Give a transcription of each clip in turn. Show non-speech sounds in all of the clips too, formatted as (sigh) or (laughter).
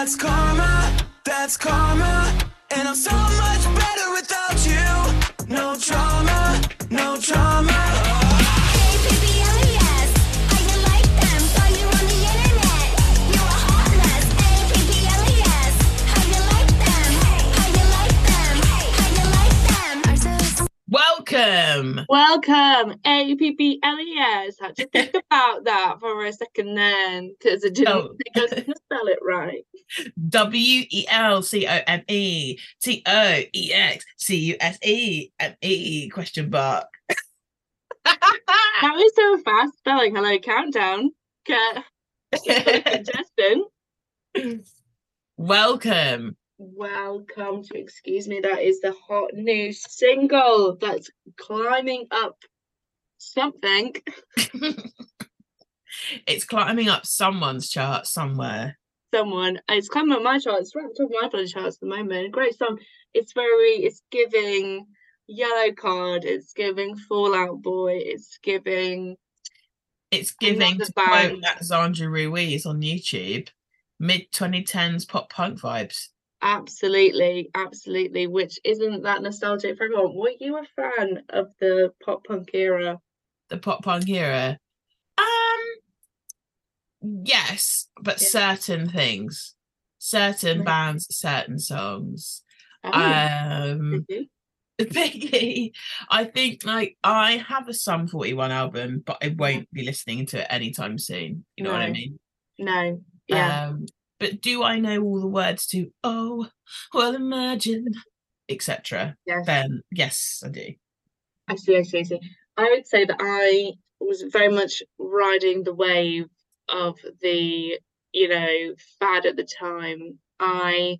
That's karma, that's karma. And I'm so much better without you. No trauma, no trauma. A-P-P-L-E-S. How you like them? Saw you on the internet. You a hot. A-P-P-L-E-S. How you like them? How you like them? How you like them? Welcome. Welcome, A-P-P-L-E-S. Had to think (laughs) about that for a second then, because I didn't Oh. think I was going to spell it right. W E L C O M E T O E X C U S E M E question mark. That was so fast spelling. Hello, countdown. Get contestant. (laughs) Welcome. Welcome to Excuse Me. That is the hot new single that's climbing up something. (laughs) it's climbing up someone's chart somewhere. Someone, it's climbing up my chart. it's right on top of my bloody charts at the moment. Great song. It's very, it's giving Yellowcard, it's giving Fall Out Boy, it's giving It's giving to quote Zandra Ruiz on YouTube, mid 2010s pop punk vibes. Absolutely, absolutely, which isn't that nostalgic for everyone. Were you a fan of the pop punk era? The pop punk era. Yes, but Yeah. certain things. Certain Right. bands, certain songs. Oh, Um? Piggy, (laughs) I think like I have a Sum 41 album, but I won't be listening to it anytime soon. You know what I mean? No, yeah, Um, but do I know all the words to Oh, well imagine, etc. yes. Then yes, I do. I see, I see, I see. I would say that I was very much riding the wave of the, you know, fad at the time. I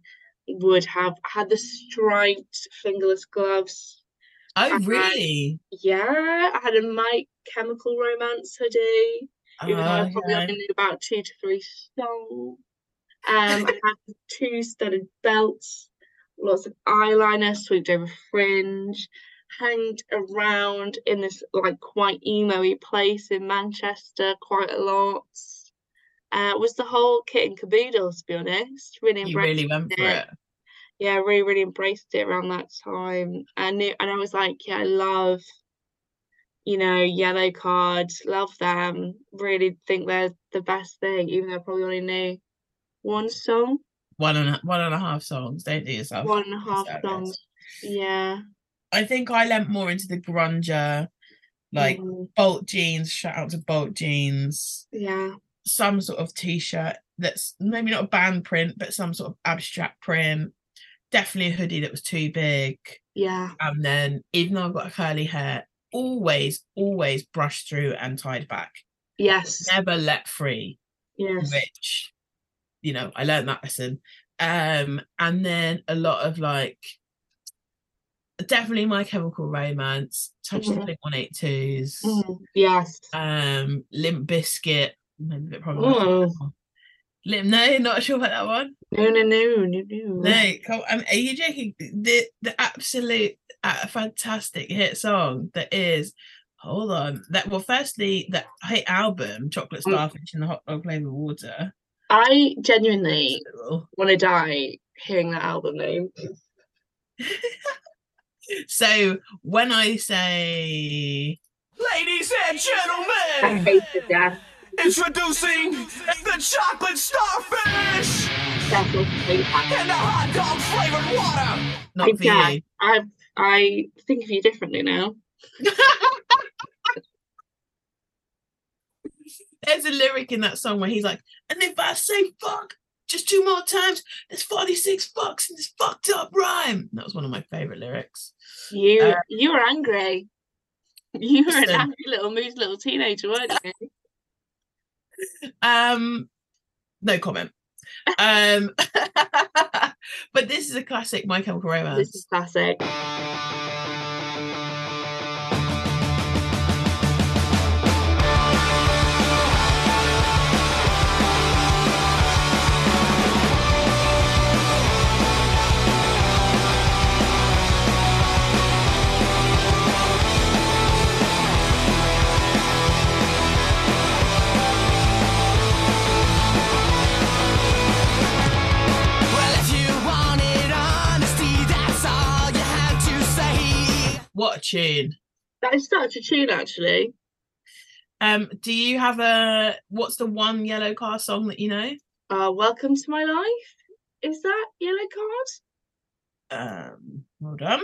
would have had the striped fingerless gloves. Oh I- really? Yeah, I had a My Chemical Romance hoodie. even though I probably Okay. only knew about two to three songs. Um, I had two studded belts, lots of eyeliner, swooped over fringe, hanged around in this like quite emo-y place in Manchester quite a lot. Uh, was the whole kit and caboodle, to be honest. Really You really embraced went for it. it. Yeah, really, really embraced it around that time. And knew, and I was like, yeah, I love, you know, Yellowcard, love them. Really think they're the best thing, even though I probably only knew one song, One and a, one and a half songs. Don't do yourself. one and a half songs. Yeah. I think I lent more into the grunger, like mm, Bolt jeans. Shout out to Bolt jeans. yeah. Some sort of t-shirt that's maybe not a band print but some sort of abstract print definitely a hoodie that was too big Yeah. and then even though i've got curly hair always always brushed through and tied back Yes. never let free Yes. which you know i learned that lesson um and then a lot of like definitely my chemical romance touch the Mhm. blink 182s Mm, yes. um Limp Bizkit maybe a bit probably Oh. Lim, no, not sure about that one. No, no, no, no, no. No, come, um, are you joking? The the absolute uh, fantastic hit song that is. Hold on. That well, firstly, that hit album, Chocolate Mm. Starfish and the Hot Dog Flavour Water. I genuinely want to die hearing that album name. (laughs) so when I say Ladies and (laughs) gentlemen, I hate it, yeah. Introducing the chocolate starfish That's what I hate that. and the hot dog flavored water. not I for get- you, I I think of you differently now. (laughs) there's a lyric in that song where he's like, and if I say fuck just two more times, there's 46 fucks in this fucked up rhyme. That was one of my favorite lyrics. You Uh, you were angry. You were an listen. angry little moose little teenager, weren't you? Um, no comment. Um, (laughs) but this is a classic My Chemical Romance. This is classic. Tune. That is such a tune, actually. Um, do you have a what's the one yellow car song that you know? Uh, Welcome to My Life. Is that Yellow Card? Um, hold on.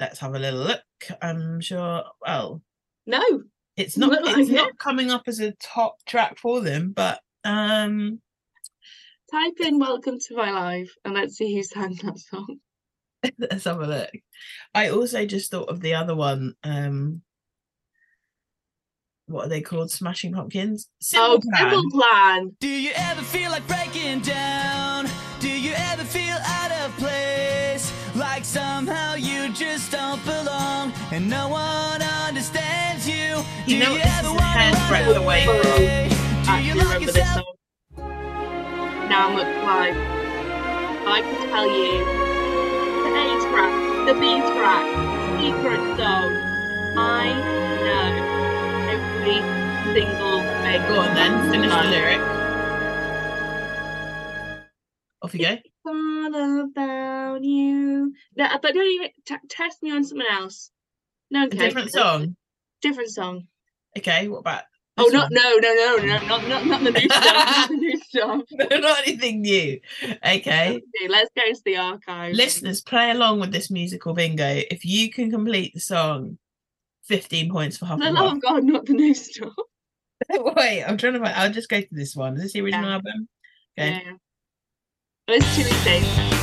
Let's have a little look. I'm sure. Well, No. it's not. Look (laughs) like It's it. not (laughs) coming up as a top track for them, but um, Type in Welcome to My Life and let's see who sang that song. (laughs) let's have a look. I also just thought of the other one. Um, what are they called? Smashing Pumpkins. oh, Simple Plan. Simple Plan. Do you ever feel like breaking down? Do you ever feel out of place? Like somehow you just don't belong and no one understands you? You know what, this ever is a wanna run breadth away from- Do I you actually lock remember this yourself song. Now McFly. I can tell you the A track, the B track, secret song. I know every single thing. Go on then, finish the lyric. Off you go. all about you. No, but don't even t- test me on someone else. No, A different song. Different song. Okay, what about? Oh, not no, no, no, no, not not not the new stuff. Not the new (laughs) stuff. (laughs) No, not anything new. Okay. Let's go to the archive. Listeners, play along with this musical bingo. If you can complete the song, 15 points for Hufflepuff. love of God, not the new stuff. (laughs) Wait, I'm trying to find. I'll just go to this one. Is this the original Yeah. album? Okay. Yeah. Let's do things.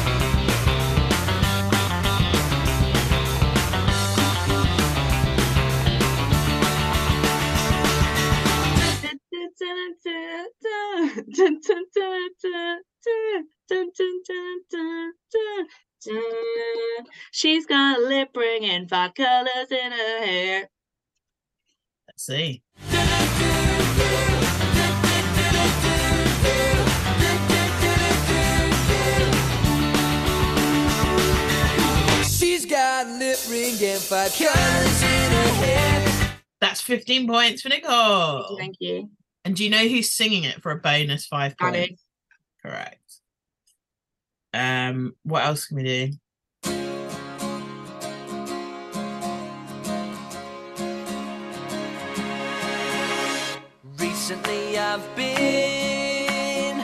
She's got a lip ring and five colors in her hair. Let's see. She's got a lip ring and five colors in her hair. That's 15 points for Nicole. Thank you. And do you know who's singing it for a bonus five points? Danny. Correct. Um, what else can we do? Recently I've been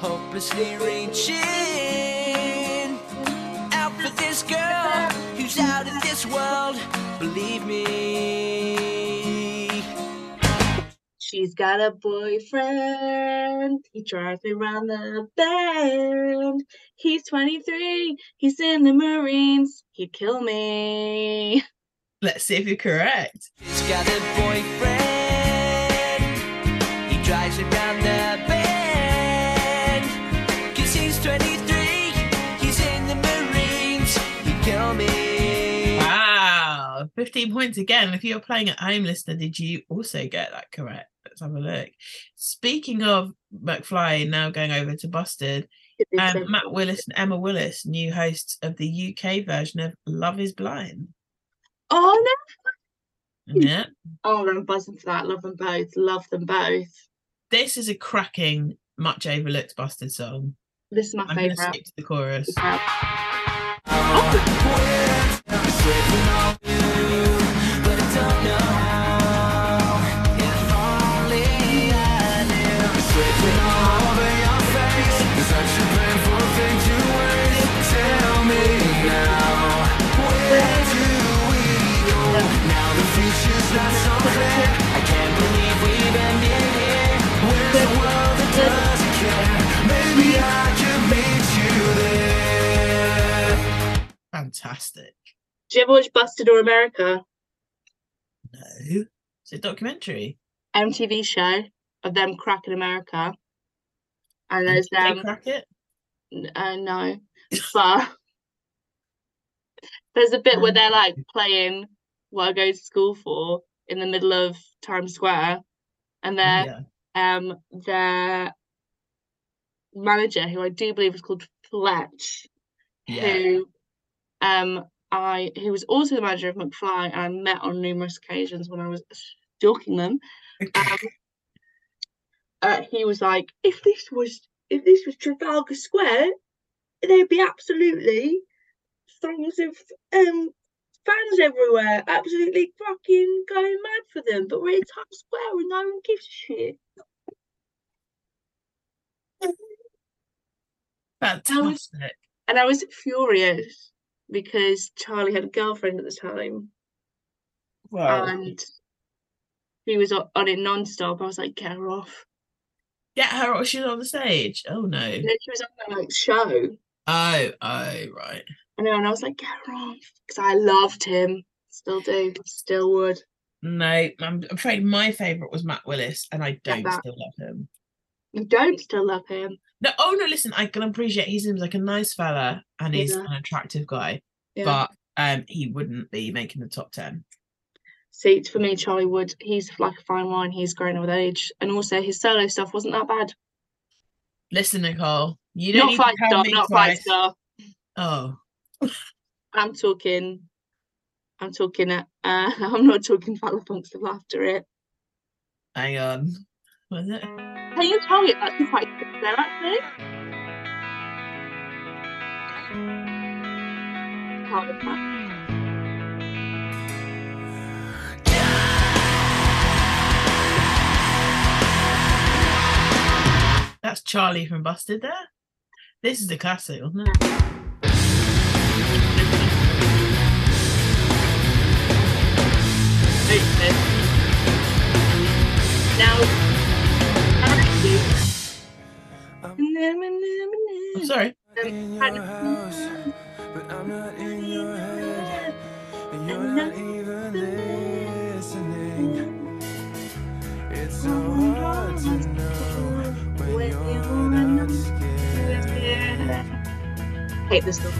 hopelessly reaching out for this girl who's out of this world. Believe me. She's got a boyfriend. He drives me around the bend. He's 23. He's in the Marines. He'd kill me. Let's see if you're correct. She's got a boyfriend. He drives me around the bend. Cause he's 23. He's in the Marines. He'd kill me. Wow, 15 points again. If you're playing at home, listener, did you also get that correct? Let's have a look. Speaking of McFly, now going over to Busted, um, Matt Willis and Emma Willis, new hosts of the UK version of Love is Blind. Oh no. Yeah, Oh, I'm buzzing for that. Love them both. Love them both. this is a cracking, much overlooked Busted song. This is my I'm going to favourite. skip to the chorus. But future's not so clear. I can't believe we've ended here. Where's the world that doesn't care? Maybe I could meet you there. Fantastic. Do you ever watch Busted or America? No, it's a documentary. MTV show of them cracking America. And And there's did they them. crack it? N- Uh, no, but (laughs) there's a bit where they're like playing what I go to school for in the middle of Times Square, and their yeah. um their manager, who I do believe is called Fletch, Yeah. who um I who was also the manager of McFly, and I met on numerous occasions when I was stalking them. Um, uh, he was like, if this was if this was Trafalgar Square, there'd be absolutely throngs of um fans everywhere, absolutely fucking going mad for them. But we're in Times Square and no one gives a shit. Fantastic. And I was furious because Charlie had a girlfriend at the time Well, and he was on, it non-stop. I was like, get her off. get her or she's on the stage. Oh no. And then she was on that like show. Oh, oh, right. I know, and I was like, get off. Because I loved him. Still do. Still would. No, I'm afraid my favourite was Matt Willis, and I don't still love him. You don't still love him. No, oh no, listen, I can appreciate he seems like a nice fella and he's Yeah. an attractive guy, Yeah. but um he wouldn't be making the top ten. See, for me, Charlie Wood, he's like a fine wine. He's grown with age. And also his solo stuff wasn't that bad. Listen, Nicole, you don't Not need five to tell star, me not five star. Oh, I'm talking I'm talking uh, uh (laughs) I'm not talking Falapunks of Laughter it. hang on. Was it? Can you tell me that's quite good there actually? Can't look back. That's Charlie from Busted there. This is a classic, wasn't it? Okay. Now I'm sorry. in your house, but I'm not in your head, and you're not even listening. It's so hard to know when you're not scared. hate this song.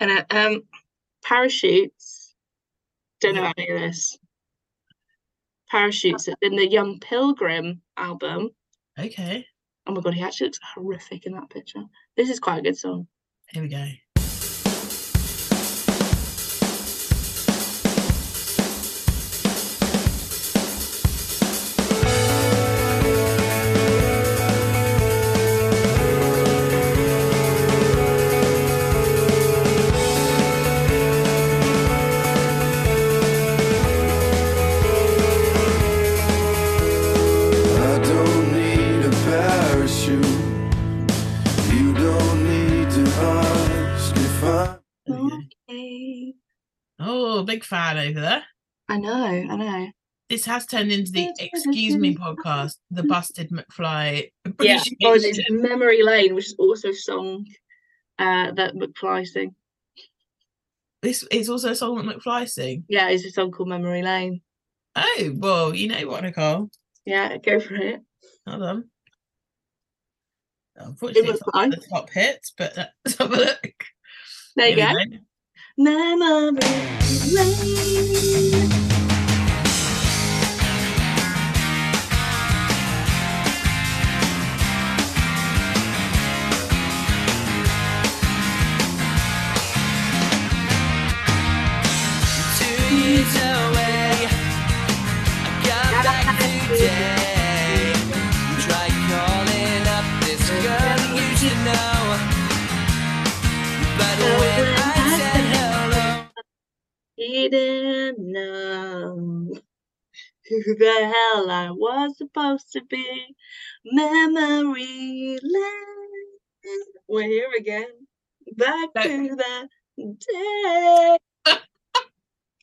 And uh, um, parachutes. Don't know any of this. Parachutes in the Young Pilgrim album. Okay, Oh my god, he actually looks horrific in that picture. This is quite a good song. here we go. Big fan over there. I know, I know. This has turned into the Excuse Me podcast, the (laughs) Busted McFly Yeah, oh, and it's. Memory Lane, which is also a song uh, that McFly sing. This is also a song that McFly sing. Yeah, it's a song called Memory Lane. Oh, well, you know what, Nicole? Yeah, go for it. Hold on. Unfortunately, it's not McFly. the top hits, but let's (laughs) have a look. There you Here go. Memory Lane. Years away, didn't know (laughs) who the hell I was supposed to be. Memory lane. We're here again. Back to the day. (laughs)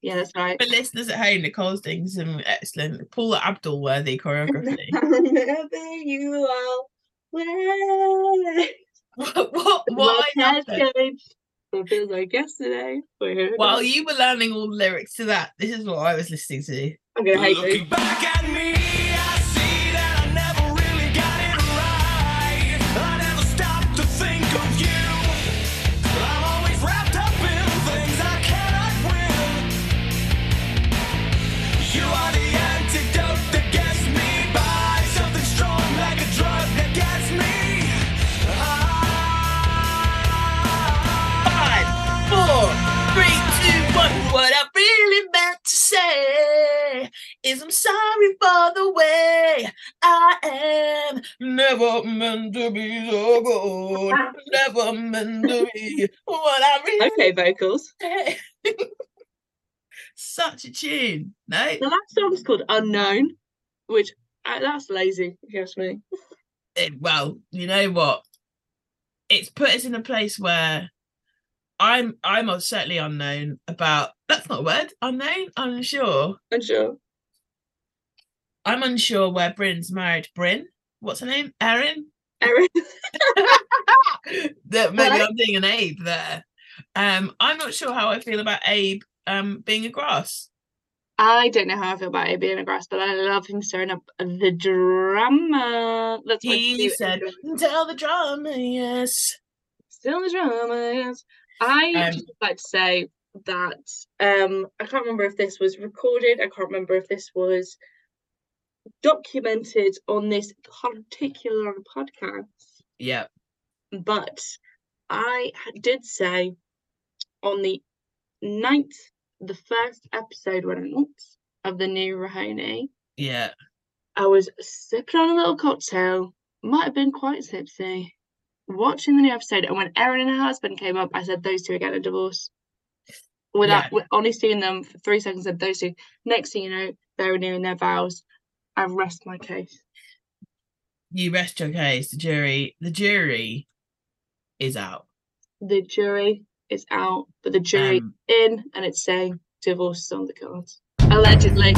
yeah, that's right. For listeners at home, Nicole's doing some excellent Paula Abdul worthy choreography. (laughs) Remember you all. Way. what? What? The What? World I has happened? changed. It feels like yesterday. While you were learning all the lyrics to that, this is what I was listening to. I'm gonna hate you. Back at me, Okay, vocals. (laughs) Such a tune. No? The last song's called Unknown, which uh, that's lazy, if you ask me. it- well, you know what? It's put us in a place where I'm I'm certainly unknown about that's not a word. Unknown, unsure. I'm. I'm unsure where Brynn's married. Brynn, what's her name? Erin. (laughs) That maybe I'm doing an Abe there. Um, I'm not sure how I feel about Abe um being a grass. I don't know how I feel about it being a grass, but I love him stirring up the drama. That's my He said, "Tell the drama, yes." Still the drama, yes. I Um, just like to say that um I can't remember if this was recorded, I can't remember if this was documented on this particular podcast, Yeah, but I did say on the ninth, the first episode went out of the new RHONY, yeah. I was sipping on a little cocktail, might have been quite tipsy, watching the new episode, and when Erin and her husband came up, I said those two are getting a divorce. Without Yeah. with only seeing them for three seconds, said those two. Next thing you know, they're renewing their vows. I rest my case. You rest your case. The jury, the jury, is out. The jury is out, but the jury Um, in, and it's saying divorce is on the cards. Allegedly.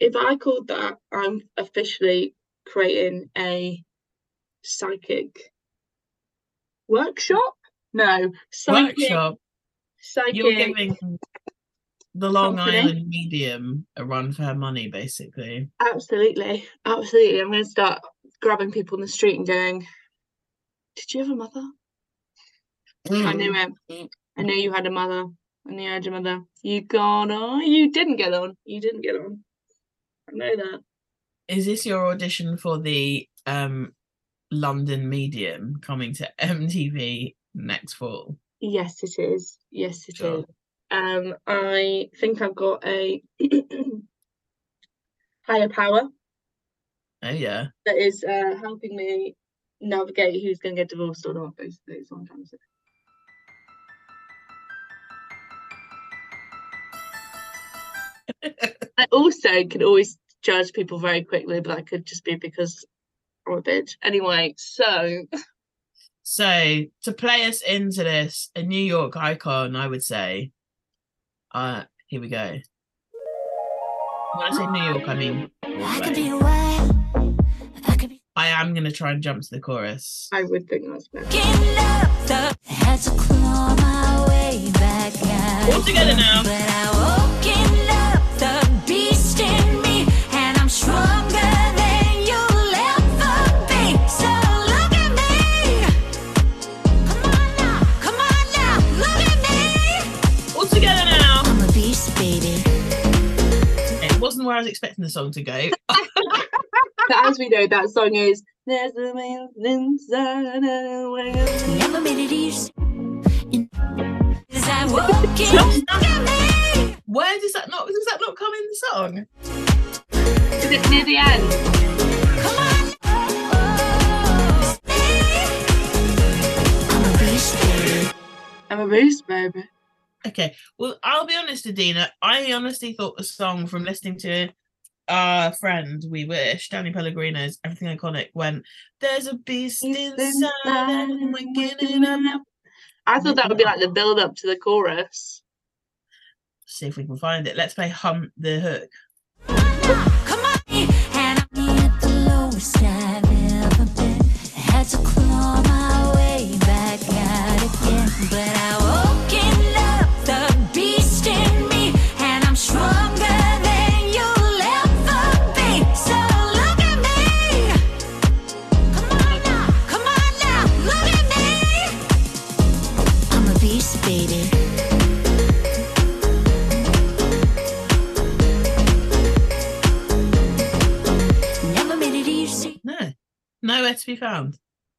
if I called that, I'm officially creating a psychic workshop. No, psychic. workshop. Psychic. You're giving the Long company. Island medium a run for her money, basically. Absolutely, absolutely. I'm going to start grabbing people in the street and going, "Did you have a mother? I knew Mm. it. I knew you had a mother. I knew you had a mother. You got on. You didn't get on. You didn't get on. I know that. Is this your audition for the um London medium coming to MTV next fall? Yes, it is. Yes, it is. Sure. Um, I think I've got a (clears throat) higher power Oh yeah. that is uh, helping me navigate who's going to get divorced or not. Basically, is trying to say. (laughs) I also can always judge people very quickly, but that could just be because I'm a bitch. Anyway, so (laughs) So to play us into this, a New York icon, I would say. Uh here we go. When I say New York, I mean I could be wild. I could be I am gonna try and jump to the chorus. I would think that's better. getting up. The had to claw my way back out. All together now. I was expecting the song to go. (laughs) But as we know, that song is There's a man inside and away. Never made it easy. As I (laughs) woke in, look at me. Where does that not does that not come in the song? Is it near the end? Come on. I'm a beast, baby. I'm a boost, baby. Okay. Well, I'll be honest, Adina. I honestly thought the song from listening to our friend We Wish, Danny Pellegrino's Everything Iconic, when there's a beast inside and we're getting up. I thought that would be like the build up to the chorus. See if we can find it. Let's play Hump the Hook.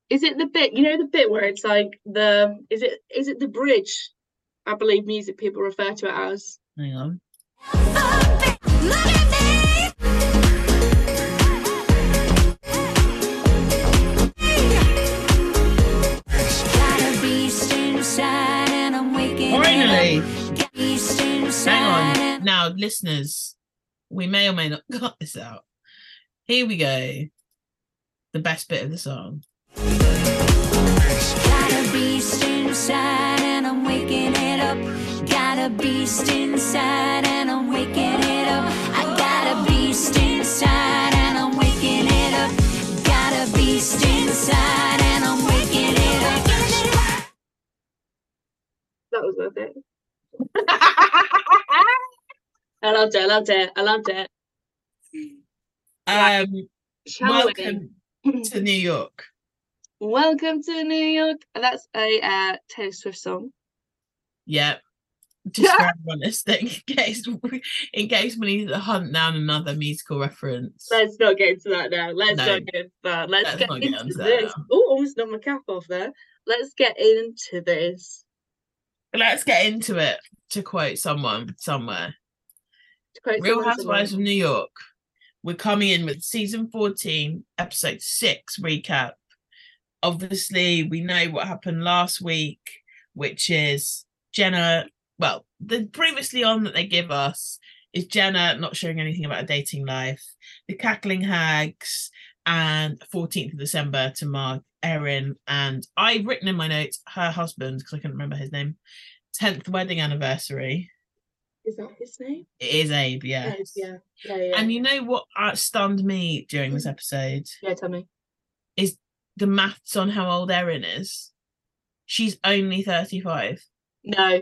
Is it the bit, you know, the bit where it's like the, is it, is it the bridge? I believe music people refer to it as. Hang on. Finally. Hang on. Now, listeners, we may or may not (laughs) cut this out. Here we go. The best bit of the song. Got a beast inside and I'm waking it up. Got a beast inside and I'm waking it up. I got a beast inside and I'm waking it up. Got a beast inside and I'm waking it up. That was worth it. (laughs) I loved it. I loved it. I loved it. Right. Um, Shall welcome to New York. Welcome to New York. That's a uh, Taylor Swift song. Yeah. Just for everyone thing in case we, in case we need to hunt down another musical reference. Let's not get into that now. Let's No. not get into that. Let's, Let's get not get into into this. Oh, almost knocked my cap off there. Let's get into this. Let's get into it. To quote someone somewhere, To quote Real Housewives of. New York. We're coming in with season 14, episode 6 recap. Obviously, we know what happened last week, which is Jenna. Well, the previously on that they give us is Jenna not showing anything about a dating life, the cackling hags, and 14th of December to mark Erin. And I've written in my notes her husband, because I couldn't remember his name, 10th wedding anniversary. Is that his name? It is Abe, yes. Yes, yeah. Yeah, yeah. And you know what uh, stunned me during this episode? yeah, tell me. The maths on how old Erin is. She's only 35. No,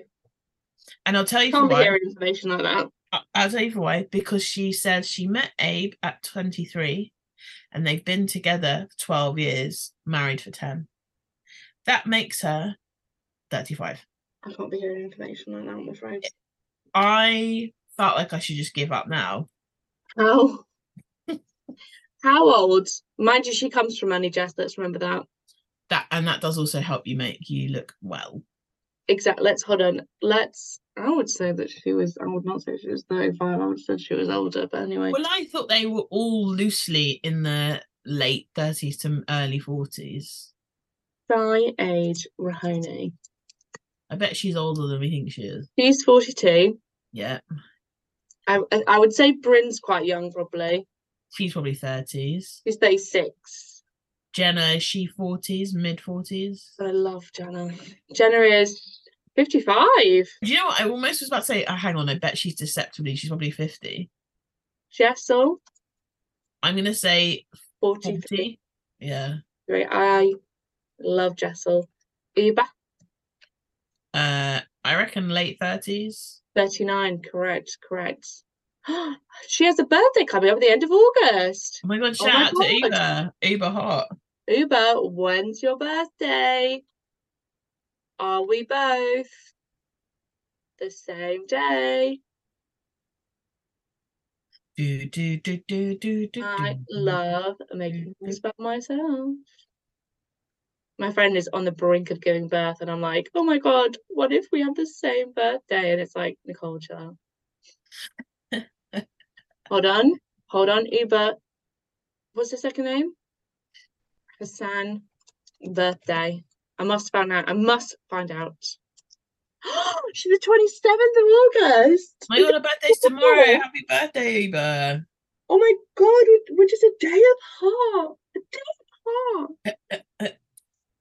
And I'll tell you for can't be why. information like that. I'll tell you for why. Because she said she met Abe at 23 and they've been together for 12 years, married for 10. That makes her 35. I can't be hearing information like that, I'm afraid. I felt like I should just give up now. How? (laughs) How old? Mind you, she comes from Jess. Let's remember that. That and that does also help you make you look well. Exactly. Let's hold on. Let's. I would say that she was. I would not say she was 35. I would say she was older. But anyway, Well, I thought they were all loosely in the late 30s to early 40s. Sky age RHONY. I bet she's older than we think she is. She's 42. Yeah, I I- I would say Brynn's quite young, probably. She's probably 30s. She's 36. Jenna, is she 40s, mid 40s? I love Jenna. Jenna is 55. Do you know what? I almost was about to say, oh, hang on, I bet she's deceptively, she's probably 50. Jessel, I'm going to say 43. 40. Yeah. Great. I love Jessel. Ubah, Uh, I reckon late 30s. 39. Correct, correct. (gasps) she has a birthday coming up at the end of August. Oh my God, Oh shout my out to Ubah. Uber hot. Ubah, when's your birthday? Are we both the same day? Do, do, do, do, do, do, I love making this about myself. My friend is on the brink of giving birth, and I'm like, oh my god, what if we have the same birthday? And it's like, Nicole, chill. Hold on, hold on, Ubah. What's the second name? Hassan birthday. I must find out. I must find out. (gasps) She's the 27th of August. Oh my God, her birthday's tomorrow. Oh. Happy birthday, Ubah. Oh my god, we're, we're just a day apart. A day apart. (laughs)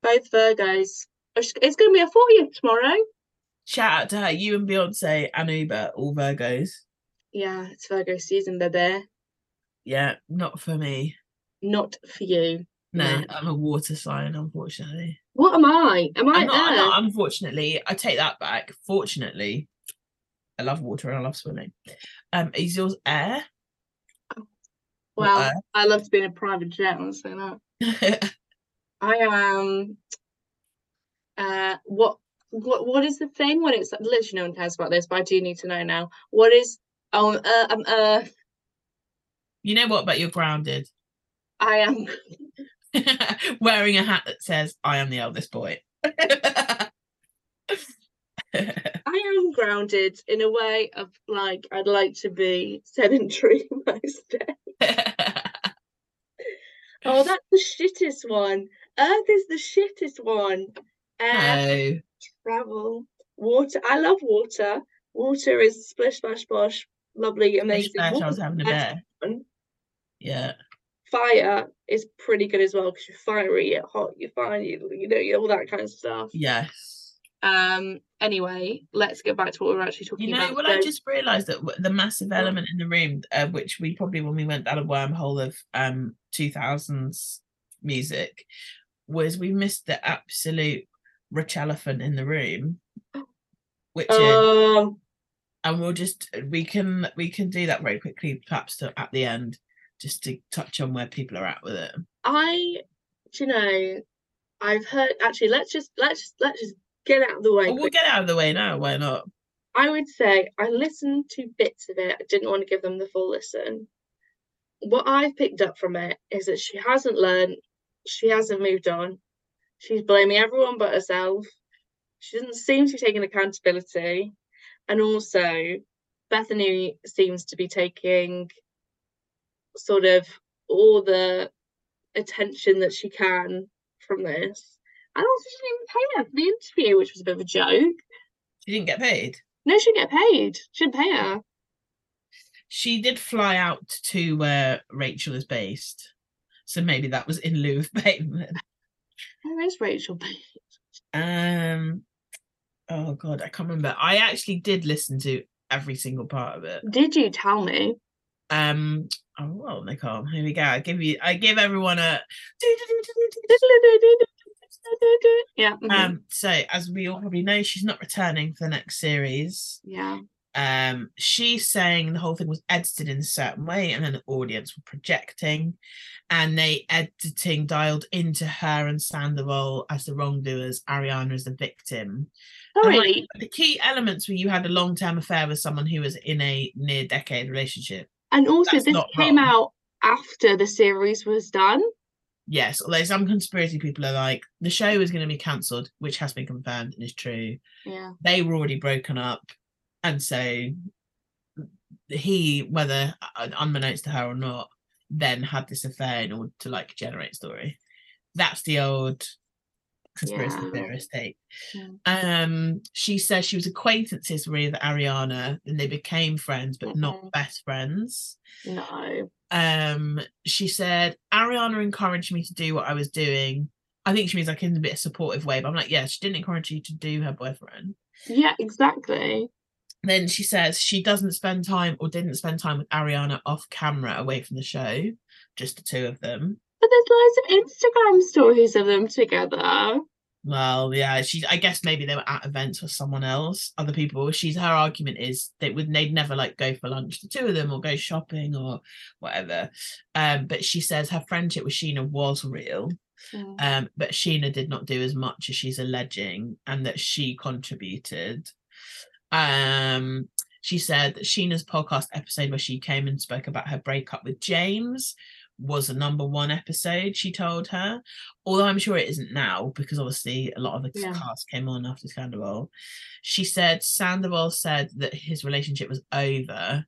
Both Virgos. Oh, it's, it's going to be a 40th tomorrow. Shout out to her. You and Beyonce and Ubah, all Virgos. Yeah, it's Virgo season, baby. Yeah, not for me. Not for you. No, No. I'm a water sign, unfortunately. What am I? Am I I'm not, I'm not unfortunately. I take that back. Fortunately, I love water and I love swimming. Um, is yours air? well, Earth? I love to be in a private jet. I'll say that. (laughs) I am. Uh, what? What? What is the thing when it's literally no one cares about this, but I do need to know now. What is? Oh, I'm uh, I'm Earth. you know what? But you're grounded. I am. (laughs) wearing a hat that says "I am the eldest boy." (laughs) I am grounded in a way of like I'd like to be sedentary (laughs) most days. Oh, that's the shittest one. Earth is the shittest one. Um, no. travel, water. I love water. Water is splish splash bosh, lovely, amazing. I was having a bear. one. Yeah. Fire is pretty good as well because you're fiery, you're hot, you're fine, you, you know, you all that kind of stuff. Yes. Um. Anyway, let's get back to what we're actually talking You know, about. well, I just realised that the massive element in the room, uh, which we probably when we went down a wormhole of um 2000s music, was we missed the absolute rich elephant in the room, which is, Um. And we'll just we can we can do that very quickly, perhaps to, at the end, just to touch on where people are at with it. I, do you know, I've heard. Actually, let's just let's just let's just get out of the way. But we'll get out of the way now. Why not? I would say I listened to bits of it. I didn't want to give them the full listen. What I've picked up from it is that she hasn't learned, she hasn't moved on. She's blaming everyone but herself. She doesn't seem to be taking accountability. And also, Bethenny seems to be taking sort of all the attention that she can from this. And also, she didn't even pay her for the interview, which was a bit of a joke. She didn't get paid. No, she didn't get paid. She didn't pay her. She did fly out to where Rachel is based, so maybe that was in lieu of payment. Where is Rachel paid? Um, oh god, I can't remember. I actually did listen to every single part of it. Did you tell me? Um, oh well, Nicole, here we go. I give you, I give everyone a. (laughs) Yeah. mhm. Um, so as we all probably know, she's not returning for the next series. yeah. Um she's saying the whole thing was edited in a certain way and then the audience were projecting and they editing dialed into her and Sandoval as the wrongdoers ariana as the victim Oh, like, the key elements were you had a long-term affair with someone who was in a near decade relationship And also, that's this came wrong. out after the series was done. yes although some conspiracy people are like the show is going to be cancelled which has been confirmed and is true Yeah. they were already broken up and so he whether uh, unbeknownst to her or not then had this affair in order to like generate story that's the old conspiracy Yeah. theorist take Yeah. um she says she was acquaintances with ariana and they became friends but Mhm. not best friends No. um she said ariana encouraged me to do what i was doing i think she means like in a bit of supportive way but i'm like yeah she didn't encourage you to do her boyfriend Yeah, exactly. Then she says she doesn't spend time or didn't spend time with ariana off camera away from the show just the two of them But there's loads of Instagram stories of them together. well yeah she i guess maybe they were at events with someone else other people she's her argument is they would they'd never like go for lunch the two of them or go shopping or whatever um but she says her friendship with scheana was real Mm. um, but Scheana did not do as much as she's alleging, and that she contributed. Um, she said that Scheana's podcast episode where she came and spoke about her breakup with James was a number one episode. She told her, although I'm sure it isn't now because obviously a lot of the Yeah. cast came on after Sandoval. She said Sandoval said that his relationship was over.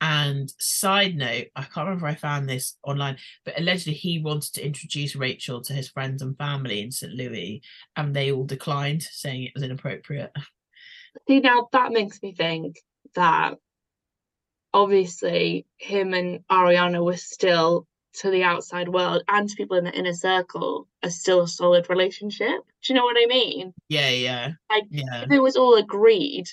And side note, I can't remember if I found this online, but allegedly he wanted to introduce Rachel to his friends and family in St. Louis, and they all declined, saying it was inappropriate. (laughs) See, now that makes me think that obviously him and Ariana were still to the outside world and to people in the inner circle are still a solid relationship. Do you know what I mean? Yeah, yeah, Like, yeah, if it was all agreed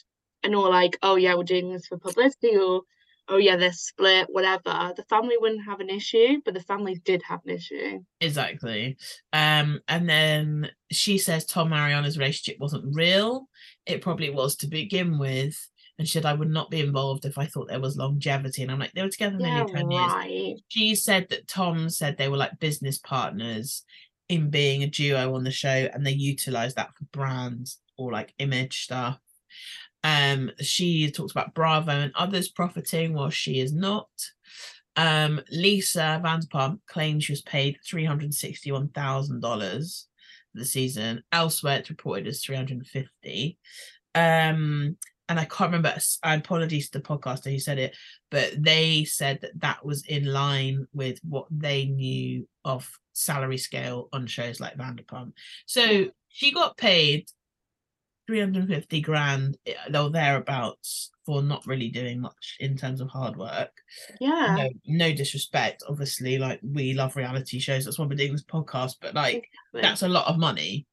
and all like, oh yeah, we're doing this for publicity or oh yeah, they're split, whatever, the family wouldn't have an issue, but the family did have an issue. exactly. Um, and then she says Tom Ariana's relationship wasn't real it probably was to begin with. And she said, I would not be involved if I thought there was longevity. And I'm like, they were together nearly yeah, 10 right. years. She said that Tom said they were like business partners in being a duo on the show and they utilized that for brands or like image stuff. Um, she talks about Bravo and others profiting while she is not. Um, Lisa Vanderpump claims she was paid $361,000 the season. Elsewhere, it's reported as three hundred fifty. Um, and I can't remember. I apologize to the podcaster who said it, but they said that that was in line with what they knew of salary scale on shows like Vanderpump. So she got paid 350 grand eh, or thereabouts for not really doing much in terms of hard work. Yeah. No, no disrespect, obviously, like we love reality shows. That's why we're doing this podcast, but like exactly. that's a lot of money.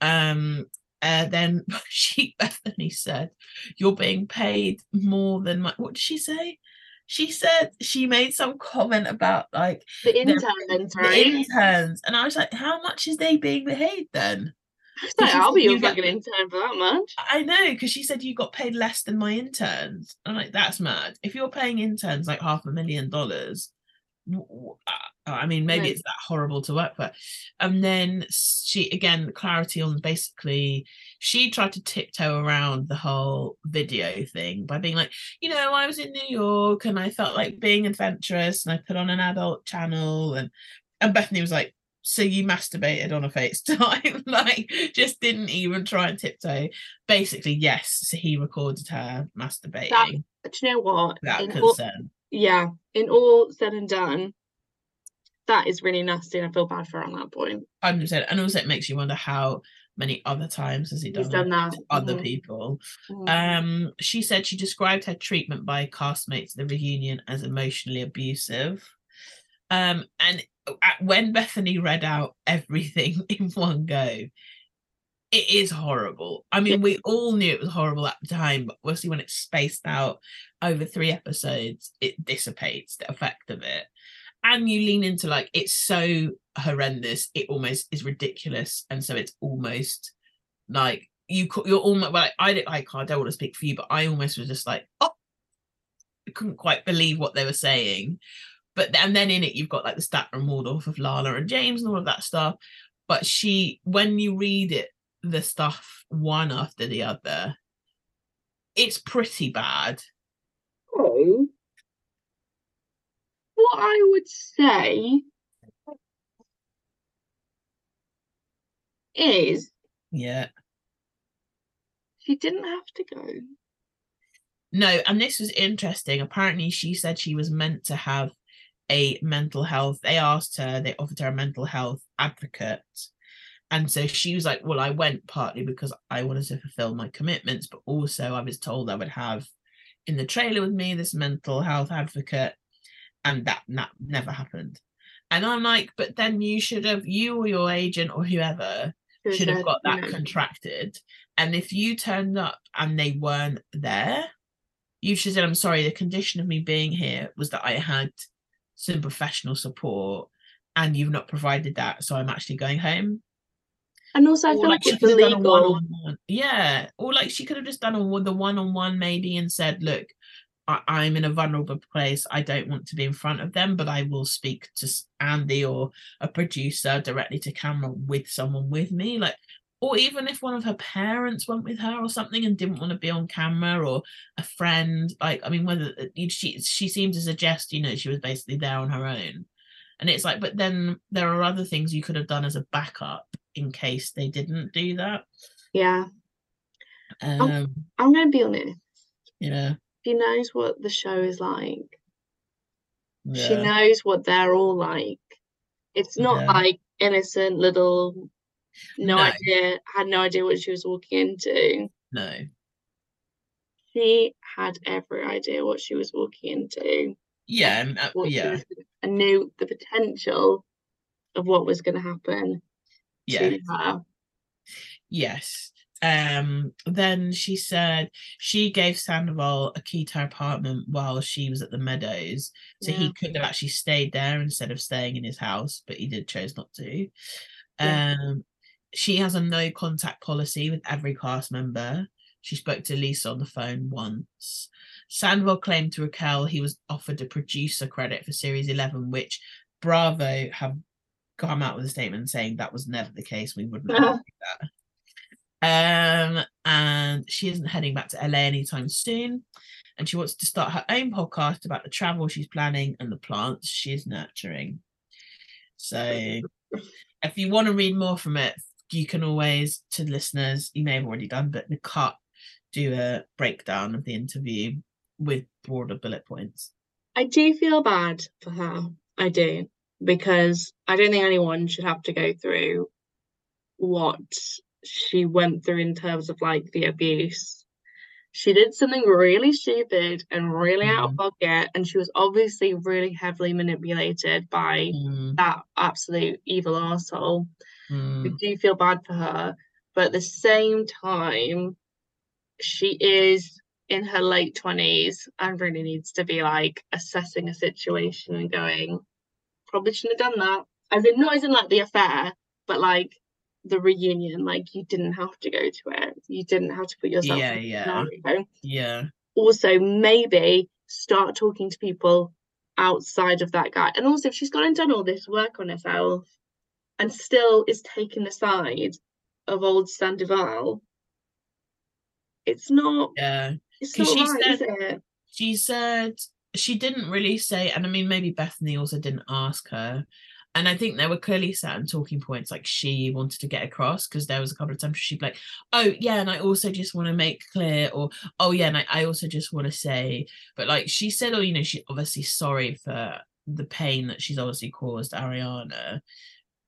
Um, uh, then (laughs) she Bethenny said, "You're being paid more than my." What did she say? She said she made some comment about like the interns, the right? interns, and I was like, "How much is they being paid then?" Like, I'll be your you get- fucking intern for that much. I know because she said you got paid less than my interns. I'm like, that's mad. If you're paying interns like half a million dollars, uh, I mean, maybe Right. it's that horrible to work for. And then she again clarity on basically she tried to tiptoe around the whole video thing by being like, you know, I was in New York and I felt like being adventurous and I put on an adult channel and and Bethenny was like, so you masturbated on a FaceTime, (laughs) like just didn't even try and tiptoe. Basically, yes, so he recorded her masturbating But you know what? without In all, yeah, in all said and done, that is really nasty, and I feel bad for her on that point. Hundred percent, and also it makes you wonder how many other times has he done, done that. to other Mhm. people. Mhm. Um, she said she described her treatment by castmates at the reunion as emotionally abusive. Um, and when Bethenny read out everything (laughs) in one go, it is horrible. I mean, we (laughs) all knew it was horrible at the time, but obviously when it's spaced out over three episodes, it dissipates the effect of it. And you lean into like it's so horrendous, it almost is ridiculous, and so it's almost like you you're almost like I don't I can't I don't want to speak for you, but I almost was just like oh, I couldn't quite believe what they were saying. But and then in it you've got like the Statler and Waldorf of Lala and James and all of that stuff. But she, when you read it, the stuff one after the other, it's pretty bad. Oh. what I would say is Yeah. she didn't have to go. No, and this was interesting. Apparently, she said she was meant to have a mental health. They asked her, they offered her a mental health advocate. And so she was like, Well, I went partly because I wanted to fulfill my commitments, but also I was told I would have in the trailer with me this mental health advocate. And that, that never happened. And I'm like, But then you should have, you or your agent or whoever She should have said, got that know, contracted. And if you turned up and they weren't there, you should say, I'm sorry, the condition of me being here was that I had some professional support and you've not provided that. So I'm actually going home. And also, I Or feel like like she it's could have done a illegal. Yeah. Or like she could have just done a, the one-on-one maybe and said, look, I, I'm in a vulnerable place. I don't want to be in front of them, but I will speak to Andy or a producer directly to camera with someone with me. Like, or even if one of her parents went with her or something and didn't want to be on camera or a friend, like, I mean, whether uh, she she seemed to suggest, you know, she was basically there on her own. And it's like, but then there are other things you could have done as a backup in case they didn't do that. Yeah, Um, I'm going to be honest. yeah, She knows what the show is like. She knows what they're all like. It's not Yeah. like innocent little, no No. idea, had no idea what she was walking into. no, She had every idea what she was walking into. yeah, and, uh, yeah, was, and knew the potential of what was going to happen yeah. to her. Yes. Um, then she said she gave Sandoval a key to her apartment while she was at the Meadows. So Yeah. he could have actually stayed there instead of staying in his house, but he did chose not to. Yeah. Um, she has a no contact policy with every cast member. She spoke to Lisa on the phone once. Sandoval claimed to Raquel he was offered a producer credit for series 11, which Bravo have come out with a statement saying that was never the case. We wouldn't (laughs) have that. Um, and and she isn't heading back to LA anytime soon. And she wants to start her own podcast about the travel she's planning and the plants she is nurturing. So, if you want to read more from it, you can always, to listeners, you may have already done, but the cut do a breakdown of the interview with broader bullet points. I do feel bad for her. I do. Because I don't think anyone should have to go through what she went through in terms of like the abuse. She did something really stupid and really out of Mhm. pocket, and she was obviously really heavily manipulated by Mm, that absolute evil arsehole. I mm, do feel bad for her, but at the same time, she is in her late 20s and really needs to be like assessing a situation and going, probably shouldn't have done that. As in, not as in like the affair, but like the reunion. Like, you didn't have to go to it, you didn't have to put yourself Yeah, in yeah. scenario. yeah. Also, maybe start talking to people outside of that guy. And also, if she's gone and done all this work on herself and still is taking the side of old Sandoval, it's not Yeah. it's not she right, is said- it? She said she didn't really say, and I mean, maybe Bethenny also didn't ask her. And I think there were clearly certain talking points like she wanted to get across because there was a couple of times she'd be like, oh, yeah, and I also just want to make clear, or oh, yeah, and I, I also just want to say, but like she said, oh, you know, she's obviously sorry for the pain that she's obviously caused Ariana.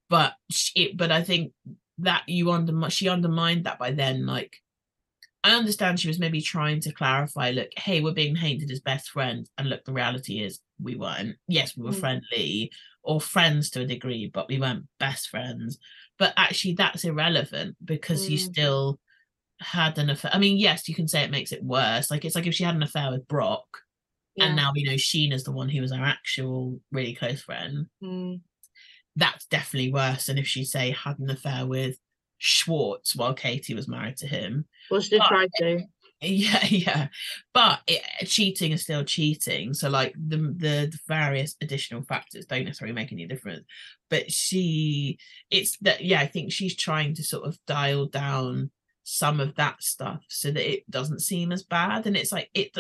But she, but I think that you under she undermined that by then, like I understand she was maybe trying to clarify, look, hey, we're being painted as best friends. And look, the reality is we weren't. Yes, we were Mm. friendly or friends to a degree, but we weren't best friends. But actually, that's irrelevant because you Mm. still had an affair. I mean, yes, you can say it makes it worse. Like it's like if she had an affair with Brock Yeah. and now we know Scheana's the one who was our actual really close friend. Mm. That's definitely worse than if she, say, had an affair with Schwartz while Katie was married to him. Well, she did But- try to. (laughs) Yeah, yeah, but it, cheating is still cheating. So like the, the the various additional factors don't necessarily make any difference. But she, it's that yeah, I think she's trying to sort of dial down some of that stuff so that it doesn't seem as bad. And it's like it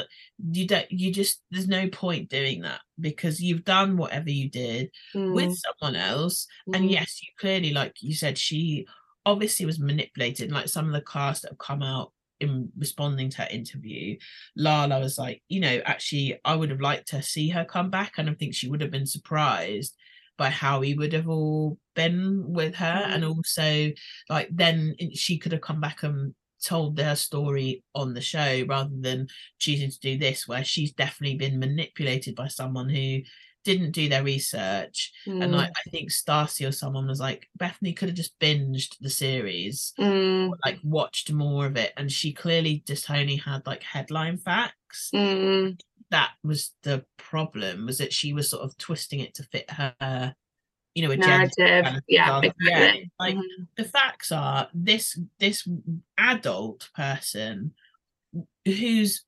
you don't you just there's no point doing that because you've done whatever you did with Mm, someone else. And mm, yes you clearly like you said she obviously was manipulated like some of the cast that have come out in responding to her interview. Lala was like you know actually i would have liked to see her come back and i think she would have been surprised by how he would have all been with her. And also like then she could have come back and told their story on the show rather than choosing to do this where she's definitely been manipulated by someone who didn't do their research. And mm, like I think Stassi or someone was like, Bethenny could have just binged the series, mm, like watched more of it, and she clearly just only had like headline facts. mm, That was the problem, was that she was sort of twisting it to fit her, you know, agenda. narrative. Yeah. Yeah, like Mhm. the facts are this this adult person who's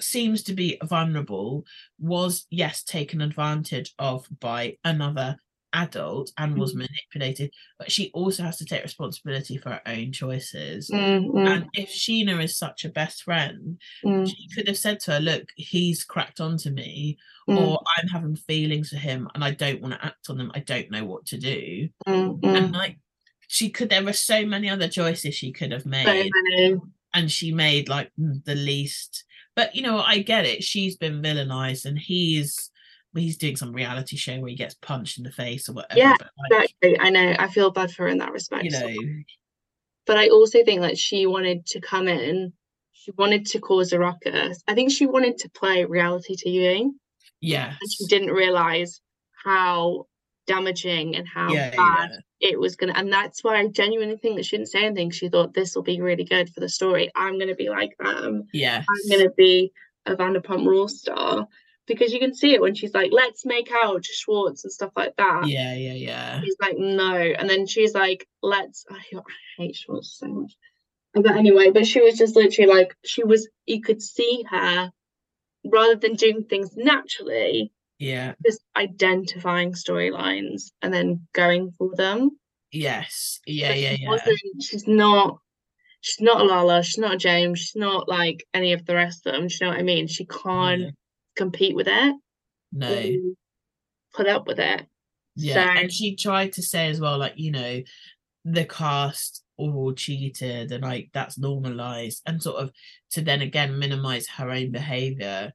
seems to be vulnerable was yes taken advantage of by another adult and was Mhm. manipulated but she also has to take responsibility for her own choices. Mm, mm, and if scheana is such a best friend mm, she could have said to her look he's cracked onto me mm, or i'm having feelings for him and i don't want to act on them. I don't know what to do. Mm, and like she could there were so many other choices she could have made many. and she made like mm, the least. But you know i get it. She's been villainized and he's he's doing some reality show where he gets punched in the face or whatever Yeah, like, Exactly. I know. I feel bad for her in that respect. you know but I also think that she wanted to come in, she wanted to cause a ruckus. I think she wanted to play reality TV yes and she didn't realize how damaging and how yeah, bad yeah it was gonna and that's why I genuinely think that she didn't say anything. She thought this will be really good for the story. I'm gonna be like them. yes I'm gonna be a Vanderpump Rule star. Because you can see it when she's like, let's make out to Schwartz and stuff like that. yeah yeah yeah He's like, no. And then she's like, let's. I, I hate Schwartz so much. But anyway, but she was just literally like, she was, you could see her rather than doing things naturally, yeah just identifying storylines and then going for them. yes yeah So yeah she yeah wasn't, she's not, she's not a Lala, she's not a James, she's not like any of the rest of them. Do you know what I mean? She can't No. Compete with it. No. put up with it. Yeah, So- and she tried to say as well, like, you know, the cast all cheated and like that's normalized and sort of to then again minimize her own behavior.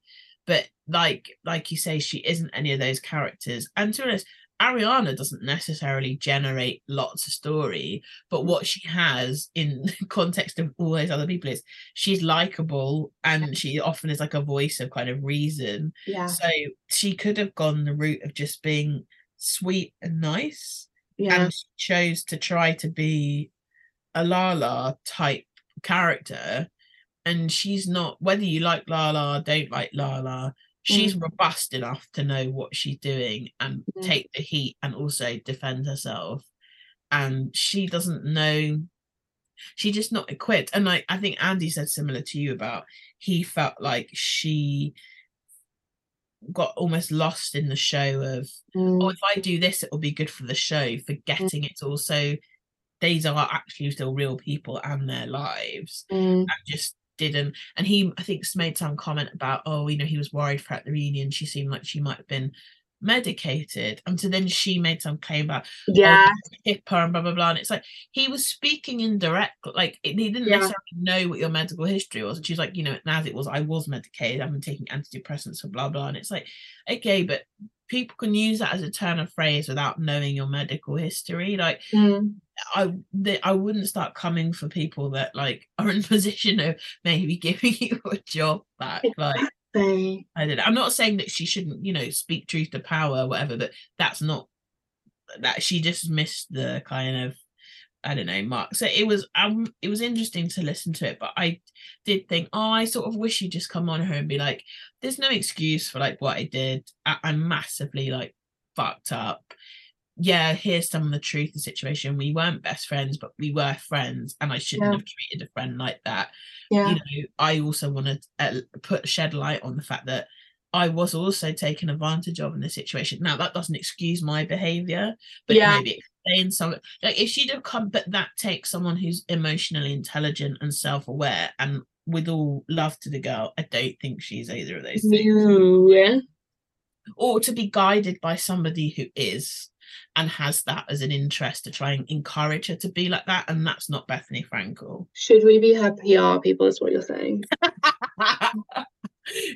But like like you say, she isn't any of those characters. And to be honest, Ariana doesn't necessarily generate lots of story, but what she has in (laughs) context of all those other people is she's likable and she often is like a voice of kind of reason. Yeah. So she could have gone the route of just being sweet and nice, Yeah. and she chose to try to be a Lala type character. And she's not, whether you like Lala, don't like Lala, she's robust enough to know what she's doing and Mm. take the heat and also defend herself. And she doesn't know, she's just not equipped. And like I think Andy said similar to you about he felt like she got almost lost in the show of oh, Mm, if I do this, it will be good for the show, forgetting it's also these are actually still real people and their lives. mm, And just didn't. And he, I think, made some comment about, oh, you know, he was worried for at the reunion. She seemed like she might have been medicated. And so then she made some claim about yeah. HIPAA and blah blah blah. And it's like he was speaking indirect, like it- he didn't Yeah. necessarily know what your medical history was. And she's like, you know, as it was, I was medicated. I've been taking antidepressants for blah blah. And it's like, okay, but people can use that as a turn of phrase without knowing your medical history. Like Mm, I, I wouldn't start coming for people that like are in a (laughs) position of maybe giving you a job back. Like I don't know. I'm not saying that she shouldn't, you know, speak truth to power or whatever, but that's not that she just missed the kind of I don't know, mark. So it was um it was interesting to listen to it, but I did think, oh, I sort of wish you'd just come on her and be like, there's no excuse for like what I did. I, I'm massively like fucked up. Yeah, here's some of the truth of the situation. We weren't best friends, but we were friends, and I shouldn't Yeah. have treated a friend like that yeah. you know, I also want to uh, put shed light on the fact that I was also taken advantage of in this situation. Now that doesn't excuse my behavior, but Yeah. maybe explain some. Like if she'd have come, but that takes someone who's emotionally intelligent and self-aware. And with all love to the girl, I don't think she's either of those things. No. Or to be guided by somebody who is and has that as an interest to try and encourage her to be like that. And that's not Bethenny Frankel. Should we be her PR people? Is what you're saying? (laughs)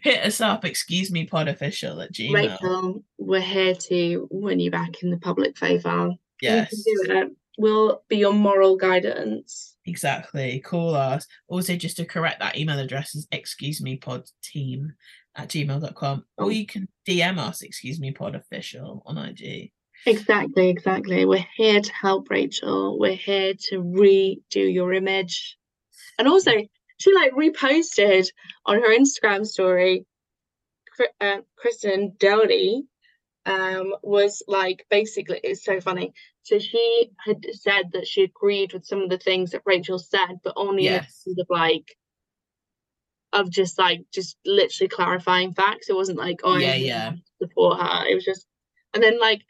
Hit us up, excuse me, pod official at Gmail. Rachel, we're here to win you back in the public favour. Yes, You can do it. We'll be your moral guidance. exactly. Call us. Also, just to correct that email address is excuse me pod team at gmail.com. Oh. Or you can DM us, excuse me, pod official on IG. Exactly, exactly. We're here to help Rachel. We're here to redo your image. And also, she like reposted on her Instagram story. Uh, Kristen Doherty um, was like basically, it's so funny. So she had said that she agreed with some of the things that Rachel said, but only in Yes. kind of like of just like just literally clarifying facts. It wasn't like oh Yeah, yeah. support her. It was just and then like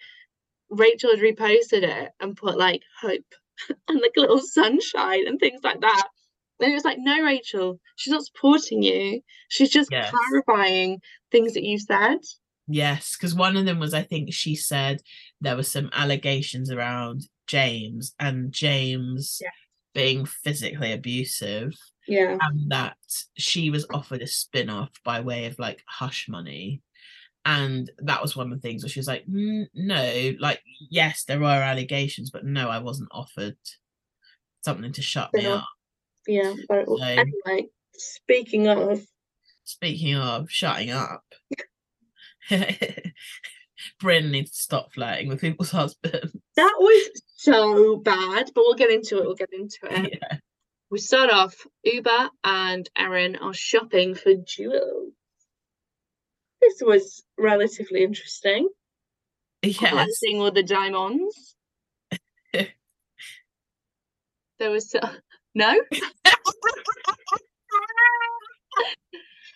Rachel had reposted it and put like hope (laughs) and like a little sunshine and things like that. And it was like, no, Rachel, she's not supporting you. She's just Yes. clarifying things that you said. Yes, because one of them was I think she said there were some allegations around James and James Yeah. being physically abusive. Yeah. and that she was offered a spin-off by way of like hush money and that was one of the things where she was like "Mm, no like yes there are allegations but no i wasn't offered something to shut me up Yeah. But So- anyway, speaking of, speaking of shutting up (laughs) Brynn needs to stop flirting with people's (laughs) husbands. that was so bad, but we'll get into it. We'll get into it. yeah. We start off Ubah and Erin are shopping for jewels. This was relatively interesting. Yes. Collecting all the diamonds. (laughs) there was so- no. (laughs) it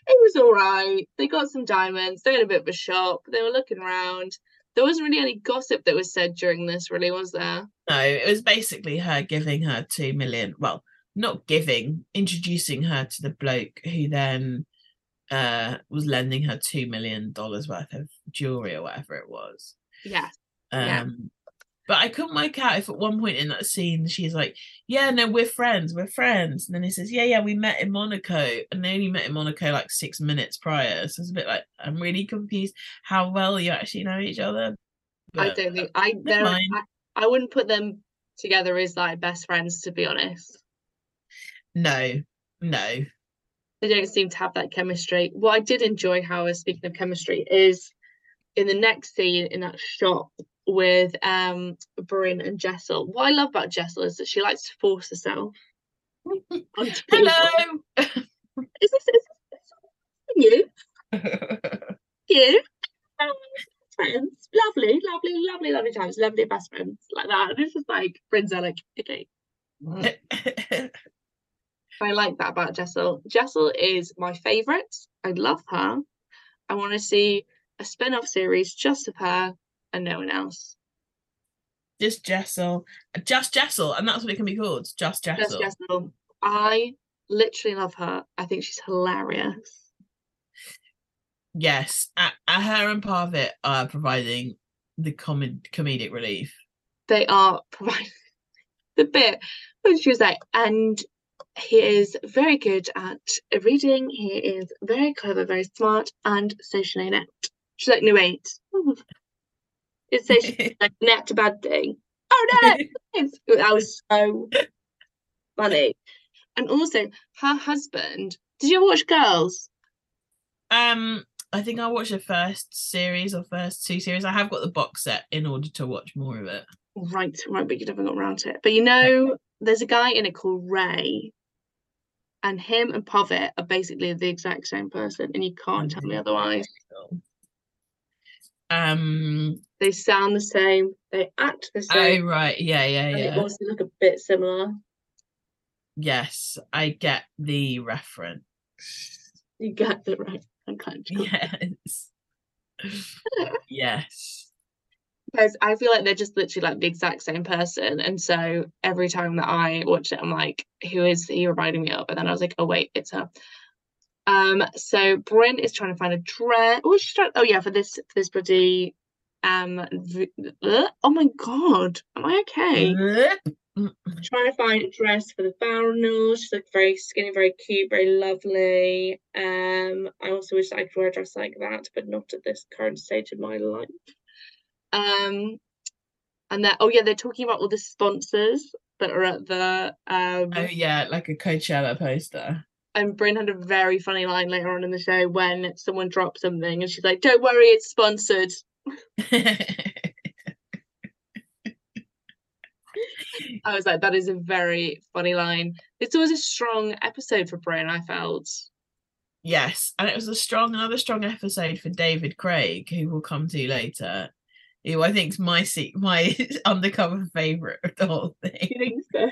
was all right. They got some diamonds. They had a bit of a shop. They were looking around. There wasn't really any gossip that was said during this, really, was there? No, it was basically her giving her two million, well, not giving, introducing her to the bloke who then uh was lending her two million dollars worth of jewelry or whatever it was. Yeah. Um Yeah. but I couldn't work out if at one point in that scene she's like, Yeah, no, we're friends, we're friends. And then he says, Yeah, yeah, we met in Monaco. And they only met in Monaco like six minutes prior. So it's a bit like I'm really confused how well you actually know each other. I don't think I. I, I wouldn't put them together as like best friends to be honest. no, no. They don't seem to have that chemistry. What I did enjoy, however, speaking of chemistry, is in the next scene in that shop with um Brynn and Jessel. What I love about Jessel is that she likes to force herself (laughs) onto. Hello. (laughs) Is this, is this you? (laughs) You? Um, friends, lovely, lovely, lovely, lovely times, lovely best friends like that. And it's just like Brynn's like, okay. I like that about Jessel. Jessel is my favourite. I love her. I want to see a spin-off series just of her and no one else. just Jessel. Just Jessel. And that's what it can be called. Just Just Jessel. Jessel. I literally love her. I think she's hilarious. Yes. Uh, her and Pavit are providing the comed- comedic relief. They are providing (laughs) the bit when she was like, and he is very good at reading. He is very clever, very smart, and socially inept. She's like, no, wait. (laughs) It's socially (laughs) like inept a bad thing. Oh no! That was so (laughs) funny. And also, her husband. Did you ever watch Girls? um, I think I watched the first series or first two series. I have got the box set in order to watch more of it. Right, right, but you never got around to it. But you know, there's a guy in it called Ray, and him and Pavit are basically the exact same person, and you can't tell me Mhm. otherwise. Um. They sound the same, they act the same. Oh right. Yeah. Yeah. and they also look a bit similar. Yes, I get the reference. You get the right. I can't tell. (laughs) Yes. (laughs) yes. Because I feel like they're just literally like the exact same person, and so every time that I watch it, I'm like, who is he reminding me of? And then I was like, oh wait, it's her. Um, so Brynn is trying to find a dress. Oh, she's trying. Oh yeah, for this for this bloody. Um. v- uh, oh my god, am I okay? (laughs) trying to find a dress for the Baronal. She's like very skinny, very cute, very lovely. Um, I also wish I could wear a dress like that, but not at this current stage of my life. Um, and then oh yeah, they're talking about all the sponsors that are at the um. Oh yeah, like a Coachella poster. And Brynn had a very funny line later on in the show when someone dropped something, and she's like, "Don't worry, it's sponsored." (laughs) I was like, "That is a very funny line." It's was a strong episode for Brynn. I felt. yes, and it was a strong, another strong episode for David Craig, who we'll come to later. Who I think's my se- my (laughs) undercover favorite of the whole thing. You think so?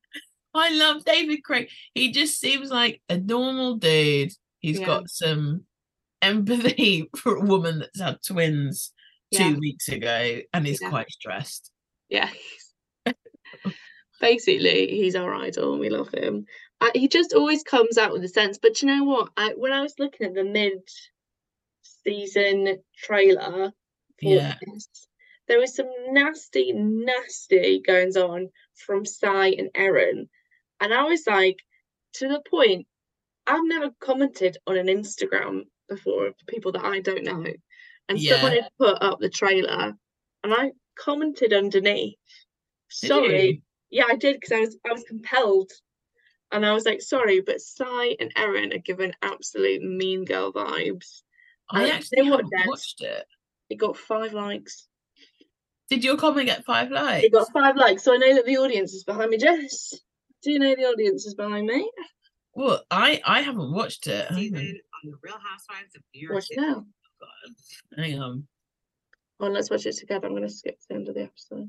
(laughs) I love David Craig. He just seems like a normal dude. He's Yeah. got some empathy (laughs) for a woman that's had twins Yeah. two weeks ago and is Yeah. quite stressed. Yeah. Basically, he's our idol and we love him. Uh, he just always comes out with a sense. But you know what? I, when I was looking at the mid-season trailer for Yeah. this, there was some nasty, nasty goings on from Sai and Erin. And I was like, to the point, I've never commented on an Instagram before of people that I don't know. And someone had put up the trailer and I commented underneath. Did Sorry. you? Yeah, I did because I was I was compelled. And I was like, sorry, but Sai and Erin are given absolute mean girl vibes. I actually watched it. It got five likes. Did your comment get five likes? It got five likes, so I know that the audience is behind me. Jess, do you know the audience is behind me? Well, I I haven't watched it. Hang on. season on the Real Housewives of New York Watch City. now. Hang on. Oh, let's watch it together. I'm going to skip to the end of the episode.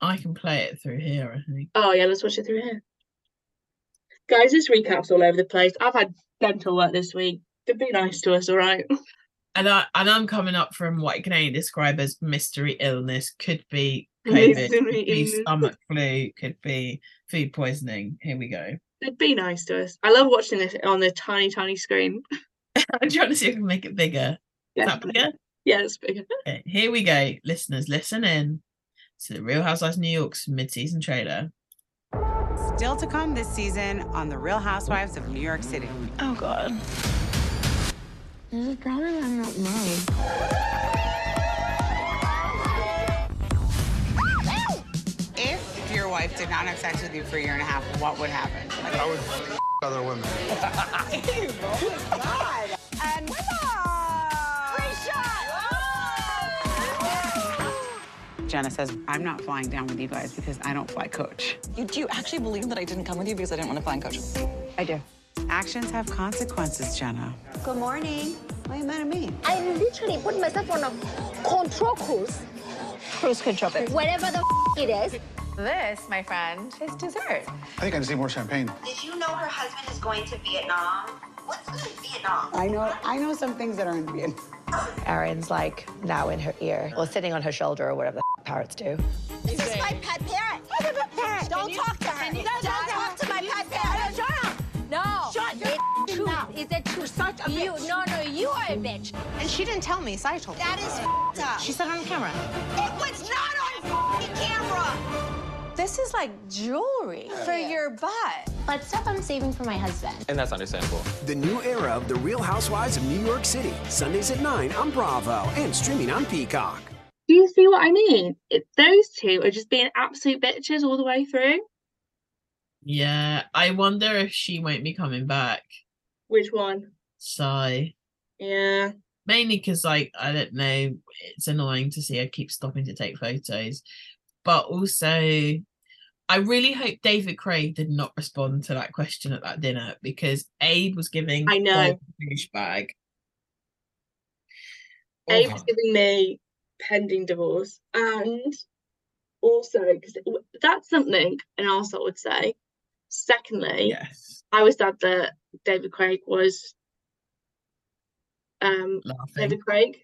I can play it through here, I think. Oh yeah, let's watch it through here. Guys, this recap's all over the place. I've had dental work this week. Be nice to us, all right? (laughs) And I and I'm coming up from what I can only describe as mystery illness. Could be COVID, Listen, could be eating- stomach flu, could be food poisoning. Here we go. They'd be nice to us. I love watching this on the tiny, tiny screen. (laughs) (laughs) I'm trying to see if I can make it bigger. Is Yeah, that bigger? yeah, it's bigger. (laughs) Okay, here we go. Listeners, listen in to the Real Housewives of New York's mid-season trailer. Still to come this season on The Real Housewives of New York City. Oh god. There's a problem I'm not married. If your wife did not have sex with you for a year and a half, what would happen? Like, I would other women. (laughs) Oh and Jenna says, I'm not flying down with you guys because I don't fly coach. You, do you actually believe that I didn't come with you because I didn't want to fly in coach? I do. Actions have consequences, Jenna. Good morning. Why are you mad at me? I literally put myself on a control cruise. Cruise control. Whatever the f- it is. This, my friend, is dessert. I think I just need more champagne. Did you know her husband is going to Vietnam? What's in Vietnam? I know I know some things that are in Vietnam. Erin's like now in her ear, well, sitting on her shoulder or whatever the f- parrots do. This is my pet parrot. I'm pet parrot. Don't talk to her. Don't talk to my Is it true? Such a you, No, no, you are a bitch. And she didn't tell me, so I told her. That is f***ed up. She said on camera. It was not on f***ing camera. This is like jewelry for your butt. But stuff I'm saving for my husband. And that's understandable. The new era of The Real Housewives of New York City. Sundays at 9 on Bravo and streaming on Peacock. Do you see what I mean? It, those two are just being absolute bitches all the way through. Yeah, I wonder if she won't be coming back. Which one? Sai. Yeah. Mainly because, like, I don't know, it's annoying to see her keep stopping to take photos. But also, I really hope David Craig did not respond to that question at that dinner because Abe was giving I know. Douchebag. Abe Oh, was giving me pending divorce, and also because that's something an arsehole would say. Secondly, yes, I was sad that David Craig was um laughing. David Craig.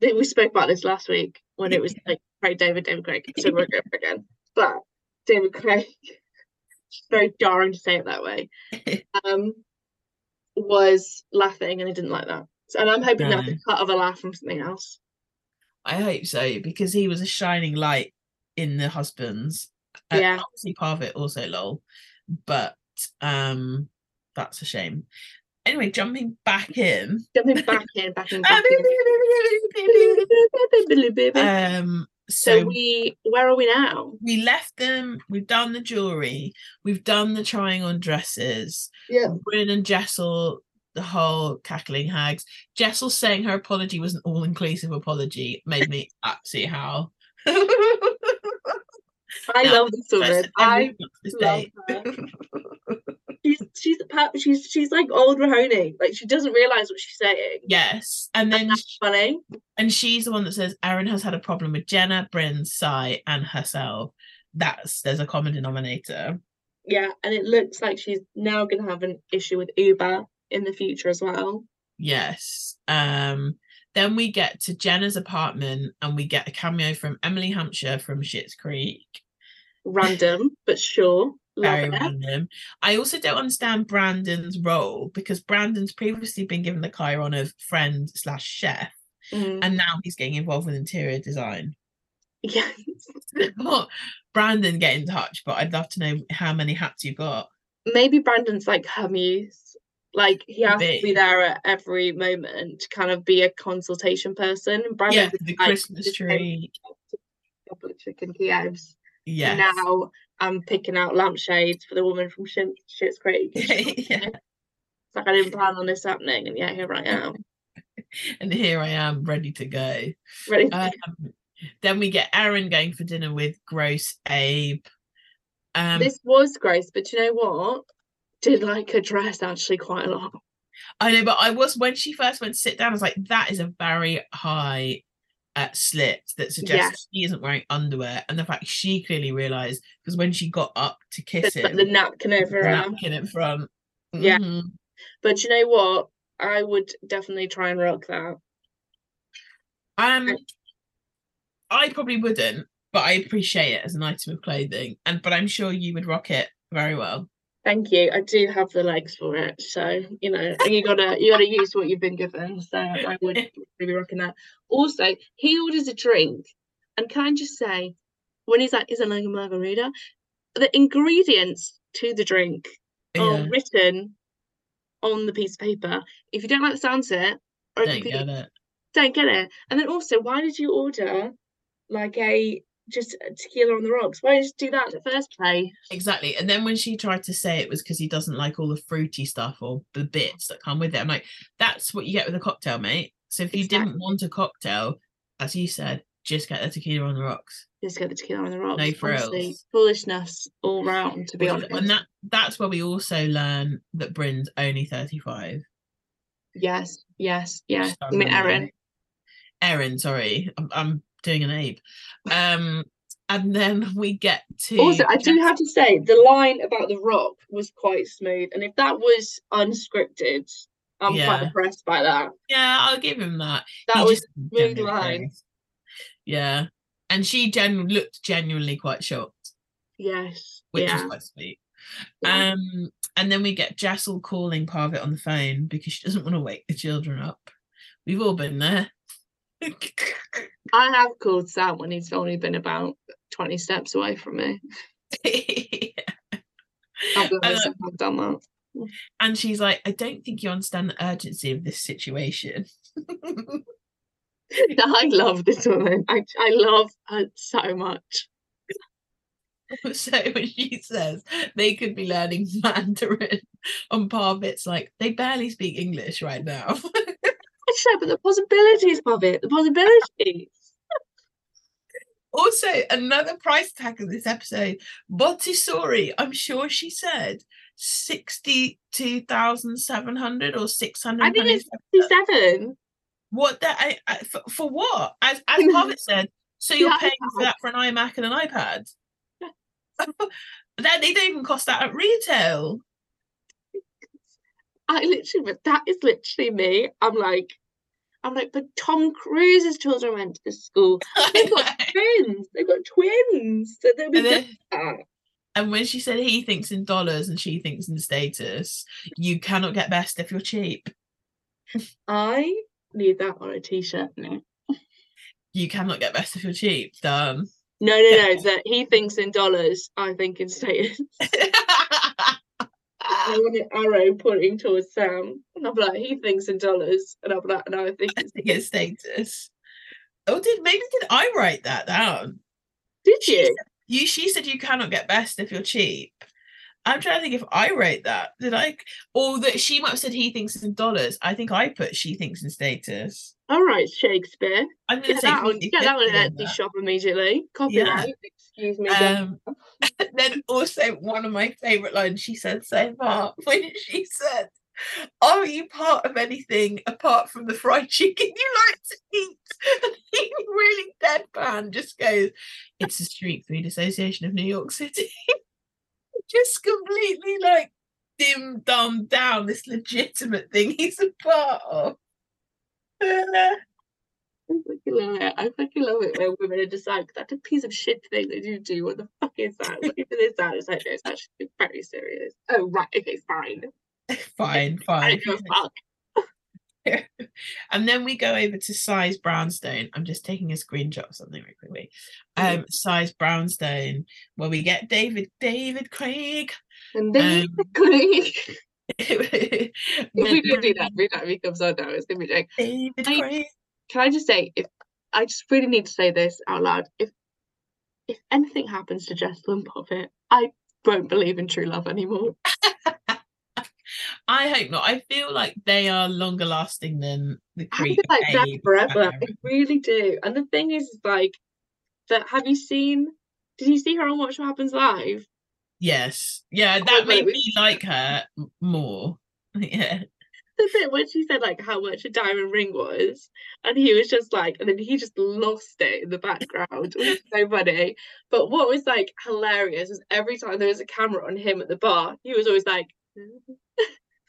We spoke about this last week when it was like Craig David, David Craig. So we'll go over again. But David Craig, (laughs) it's very jarring to say it that way. (laughs) Um, was laughing and I didn't like that. So, and I'm hoping that's No. a cut of a laugh from something else. I hope so because he was a shining light in the husbands. Uh, Yeah. obviously part of it also lol, but um, that's a shame. Anyway, jumping back in. Jumping back in, back in, (laughs) back in. um, So so we, where are we now? we left them. We've done the jewelry. We've done the trying on dresses. Yeah. Brynn and Jessel, the whole cackling hags. Jessel saying her apology was an all-inclusive apology made me (laughs) absolutely howl. I Now, love this woman. I everyone wants to love her. (laughs) she's she's she's she's like old Mahoney. Like she doesn't realize what she's saying. Yes, and then That's funny. and she's the one that says Erin has had a problem with Jenna, Brynn, Sai, and herself. That's there's a common denominator. Yeah, and it looks like she's now gonna have an issue with Ubah in the future as well. Yes. Um. Then we get to Jenna's apartment, and we get a cameo from Emily Hampshire from Schitt's Creek. Random, but sure. Very it. random. I also don't understand Brandon's role because Brandon's previously been given the Chiron of friend slash chef, Mm, and now he's getting involved with interior design. yeah. (laughs) Brandon, get in touch, but I'd love to know how many hats you've got. Maybe Brandon's like her muse. Like he has to Be. there at every moment to kind of be a consultation person. And Yeah, Brandon's the like, Christmas tree. couple of chicken Kievs. Yeah. Now I'm picking out lampshades for the woman from Schitt's Creek. (laughs) It's yeah. like I didn't plan on this happening, and yet here I am, (laughs) And here I am, ready to go. ready. To Um, then we get Erin going for dinner with Gross Abe. Um, this was gross, but you know what? Did like her dress actually quite a lot. I know, but I was when she first went to sit down, I was like, that is a very high uh, slit that suggests she isn't wearing underwear. And the fact she clearly realized because when she got up to kiss him, the napkin over the napkin in front. Yeah. Mhm. But you know what? I would definitely try and rock that. Um, I probably wouldn't. but I appreciate it as an item of clothing. And but I'm sure you would rock it very well. Thank you. I do have the legs for it, so you know you gotta you gotta use what you've been given. So I would be rocking that. Also, he orders a drink, and can I just say, when he's like, "Is it like a margarita?" The ingredients to the drink are Yeah. written on the piece of paper. If you don't like the sounds of it, or Don't if you get it. don't get it, and then also, why did you order like a just tequila on the rocks? Why did you just do that in the first place? Exactly. And then when she tried to say it was because he doesn't like all the fruity stuff or the bits that come with it, I'm like, that's what you get with a cocktail, mate. So if you didn't want a cocktail, as you said, just get the tequila on the rocks. Just get the tequila on the rocks. No honestly. frills. Foolishness all round, to be honest. And that that's where we also learn that Brynn's only 35. Yes, yes, yes. I mean. Erin. Erin, sorry. I'm, I'm doing an Abe. Um, and then (laughs) we get to Also, I do have to say the line about the rock was quite smooth, and if that was unscripted, I'm Yeah. quite impressed by that. Yeah, I'll give him that. That He was smooth line. Yeah. And she gen- looked genuinely quite shocked, Yes, which is quite sweet. Yeah. Um, and then we get Jessel calling Pavit on the phone because she doesn't want to wake the children up. We've all been there. (laughs) I have called Sam when he's only been about 20 steps away from me. (laughs) And, uh, I've done that. and she's like, I don't think you understand the urgency of this situation. (laughs) I love this woman. I, I love her so much. so when she says they could be learning Mandarin on Pavit's like, they barely speak English right now. Said, but the possibilities of it, the possibilities. also, another price tag of this episode, Montessori, I'm sure she said 62,700 or 600. I think it's 67. What that I, I, for, for what? As as (laughs) Pavit said, so you're paying for that for an iMac and an iPad. (laughs) (laughs) that they don't even cost that at retail. I literally, but that is literally me. I'm like, I'm like, but Tom Cruise's children went to school. (laughs) They've got twins. They've got twins. So they'll be And then- that. And when she said he thinks in dollars and she thinks in status, you cannot get best if you're cheap. I need that on a t-shirt now. You cannot get best if you're cheap. Done. No, no, no. That he thinks in dollars. I think in status. (laughs) I want an arrow pointing towards Sam, and I'm like, he thinks in dollars, and I'm like, no, I think it's. (laughs) to get status. Oh, did maybe did I write that down? Did She you? said- You she said you cannot get best if you're cheap. I'm trying to think if I wrote that. Did I? Or that she might have said he thinks in dollars. I think I put she thinks in status. All right, Shakespeare. I'm gonna Get say that on, 50-50 get that on an on Etsy that. shop immediately. Copyright. Excuse me. Um, (laughs) then also one of my favorite lines she said so far (laughs) when she said, "Are you part of anything apart from the fried chicken you like to eat?" (laughs) He really deadpan just goes, "It's the Street Food Association of New York City." just completely like dim dumb down this legitimate thing he's a part of. I fucking love it. I fucking love it when women are just like, that's a piece of shit thing that you do. What the fuck is that? What even is that? It's like, no, it's actually very serious. Oh, right. Okay, fine. (laughs) fine, (laughs) fine. fuck. (laughs) and then we go over to Sai's Brownstone. I'm just taking a screenshot of something really quickly. Mhm. Um, Sai's Brownstone, where we get David David Craig. And then Um, if we don't do that every time he comes on now, it's gonna be like, I- Craig. Can I just say, if I just really need to say this out loud, if if anything happens to and Poppet, I won't believe in true love anymore. (laughs) I hope not. I feel like they are longer lasting than the I feel like that forever. and I really do. And the thing is, like, that have you seen? Did you see her on Watch What Happens Live? Yes, yeah, Oh, that but made me like her more. (laughs) Yeah, The bit when she said like how much a diamond ring was, and he was just like, and then he just lost it in the background. It was so funny. But what was like hilarious was every time there was a camera on him at the bar, he was always like,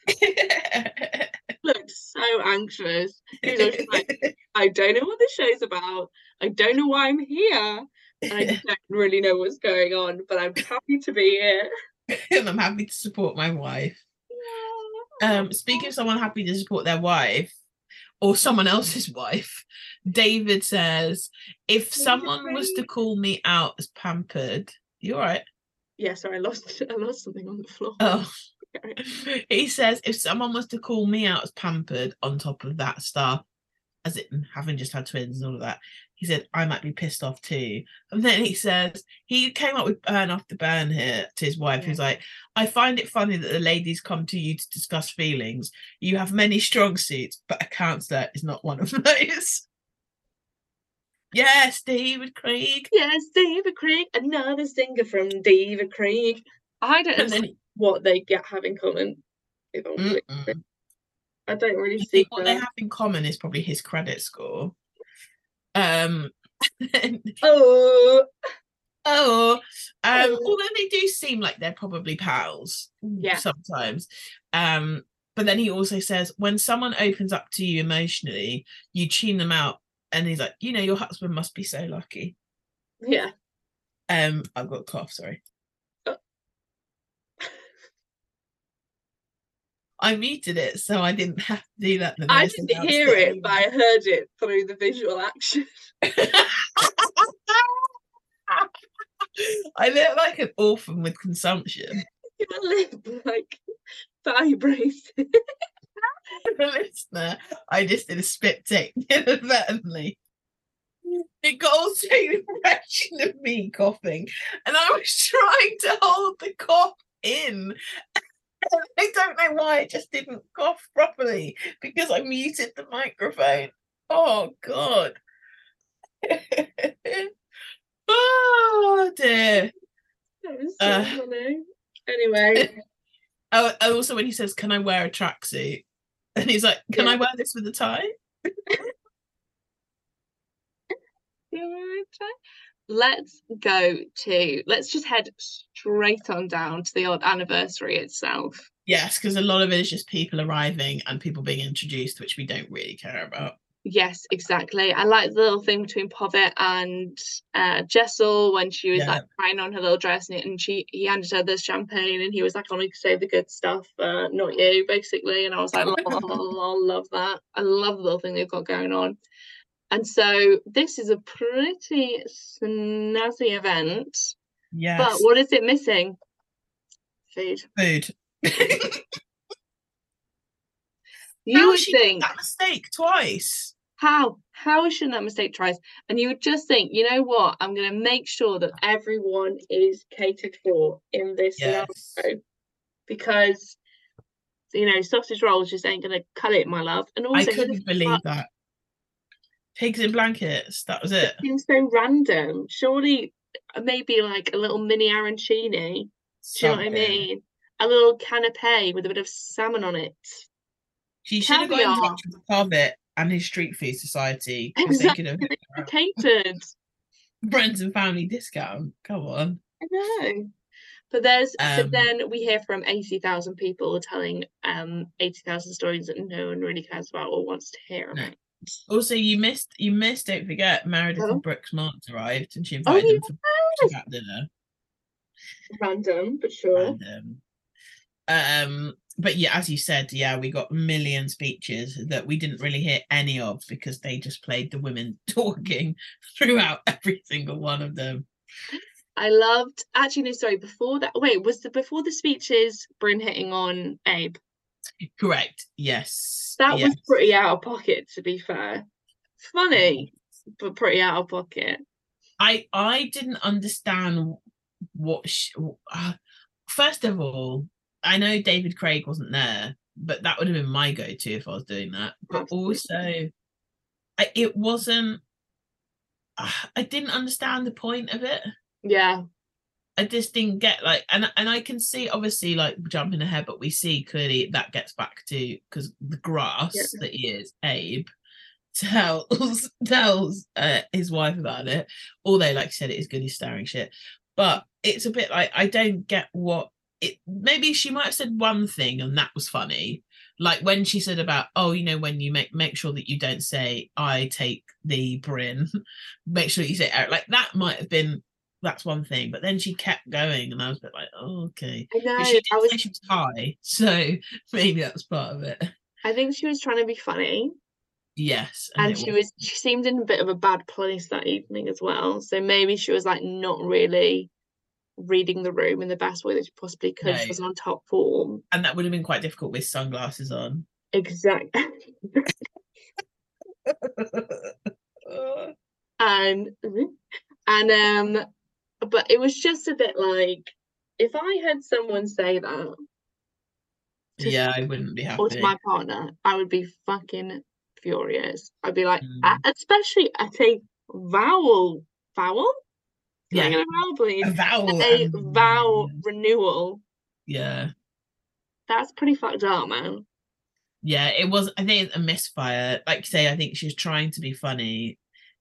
(laughs) looked so anxious. He was always like, (laughs) I don't know what this show's about. I don't know why I'm here. and I (laughs) don't really know what's going on, but I'm happy to be here. and I'm happy to support my wife. Um, speaking of someone happy to support their wife or someone else's (laughs) wife, David says, if someone was to call me out as pampered, you all right? Yeah, sorry, I lost (laughs) I lost something on the floor. Oh. (laughs) he says if someone was to call me out as pampered on top of that stuff, as it having just had twins and all of that, he said I might be pissed off too. And then he says he came up with burn after burn here to his wife, who's like, I find it funny that the ladies come to you to discuss feelings. You have many strong suits, but a counselor is not one of (laughs) those. Yes, David Craig. Yes, David Craig, another singer from David Craig. I don't know then what they get have in common. I don't really I see think what they have in common is probably his credit score. Um, (laughs) oh, oh, um, Oh. although they do seem like they're probably pals Yeah. sometimes. Um, but then he also says when someone opens up to you emotionally, you tune them out, and he's like, you know, your husband must be so lucky. yeah. Um, I've got a cough. Sorry. Oh. I muted it, so I didn't have to do that. the I didn't hear it but I heard it through the visual action. (laughs) I look like an orphan with consumption. (laughs) Your lip like vibrating. For (laughs) the listener, I just did a spit take inadvertently. It got all to the impression of me coughing, and I was trying to hold the cough in. (laughs) I don't know why I just didn't cough properly because I muted the microphone. Oh god. (laughs) oh dear. That was so Uh. funny. Anyway, (laughs) Oh, also when he says, "Can I wear a tracksuit?" and he's like, "Can I wear this with a tie?" Let's go to let's just head straight on down to the old anniversary itself. Yes, because a lot of it is just people arriving and people being introduced, which we don't really care about. Yes, exactly. I like the little thing between Pavit and uh, Jessel when she was Yeah. like crying on her little dress and, and she he handed her this champagne and he was like, "Only save the good stuff, uh, not you," basically. And I was like, (laughs) "Oh, I love that. I love the little thing they've got going on." And so this is a pretty snazzy event, Yes, but what is it missing? Food. food. (laughs) You How would she think that mistake twice. How? How should that mistake twice? And you would just think, you know what? I'm going to make sure that everyone is catered for in this Yes. scenario because, you know, sausage rolls just ain't going to cut it, my love. And also, I couldn't believe fuck that. Pigs in blankets. That was it. Seems so random. Surely, uh, maybe like a little mini arancini. Do you know what I mean? A little canapé with a bit of salmon on it. She should have got in touch with Pavit and his Street Food Society. Exactly. Catered. (laughs) friends and family discount. Come on. I know. But there's so Um, then we hear from eighty thousand people telling um eighty thousand stories that no one really cares about or wants to hear No. Also, you missed. You missed. Don't forget, Meredith Oh. and Brooks Marks arrived, and she Oh, invited them for chat dinner. Random, but sure. And, um, um, but yeah, as you said, yeah, we got a million speeches that we didn't really hear any of because they just played the women (laughs) talking throughout every single one of them. I loved actually no sorry before that wait was the before the speeches Brynn hitting on Abe Correct. Yes. that yes. was pretty out of pocket to be fair funny but pretty out of pocket I I didn't understand what. Sh- uh, first of all, I know David Craig wasn't there, but that would have been my go-to if I was doing that. But Absolutely. also, I, it wasn't. uh, I didn't understand the point of it. yeah I just didn't get like, and and I can see obviously like jumping ahead, but we see clearly that gets back to because the grass Yeah. that he is, Abe, (laughs) tells tells uh, his wife about it. Although, like I said, it is good he's staring shit, but it's a bit like I don't get what it. Maybe she might have said one thing and that was funny, like when she said about oh you know when you make make sure that you don't say i take the brin, (laughs) make sure you say Eric like that might have been that's one thing but then she kept going and I was a bit like oh okay I know. but she I was. she was high (laughs) so maybe that's part of it I think she was trying to be funny, yes and it she was. She seemed in a bit of a bad place that evening as well. So maybe she was like not really reading the room in the best way that she possibly could. She No. was on top form. and that would have been quite difficult with sunglasses on Exactly. (laughs) (laughs) and and um but it was just a bit like if I heard someone say that to yeah i wouldn't be happy or to my partner, I would be fucking furious. I'd be like, Mm. a- especially at a vowel vowel. Yeah. get a vowel, please? a vowel A vowel renewal. yeah That's pretty fucked up, man. yeah it was i think it's a misfire like you say i think she was trying to be funny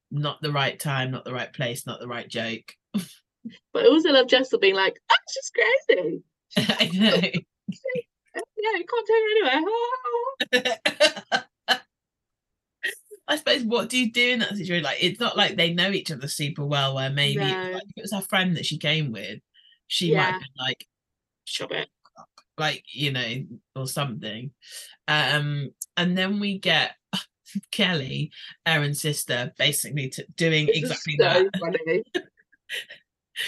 not the right time not the right place not the right joke (laughs) But I also love Jessel being like, oh, she's crazy. (laughs) i know (laughs) Yeah, you can't take her anywhere. (laughs) I suppose what do you do in that situation? Like it's not like they know each other super well. Where maybe it was No. like, if it was her friend that she came with, she might Yeah. have been like, Shove it. like you know, or something. Um, and then we get Kelly, Erin's sister, basically t- doing This exactly so that.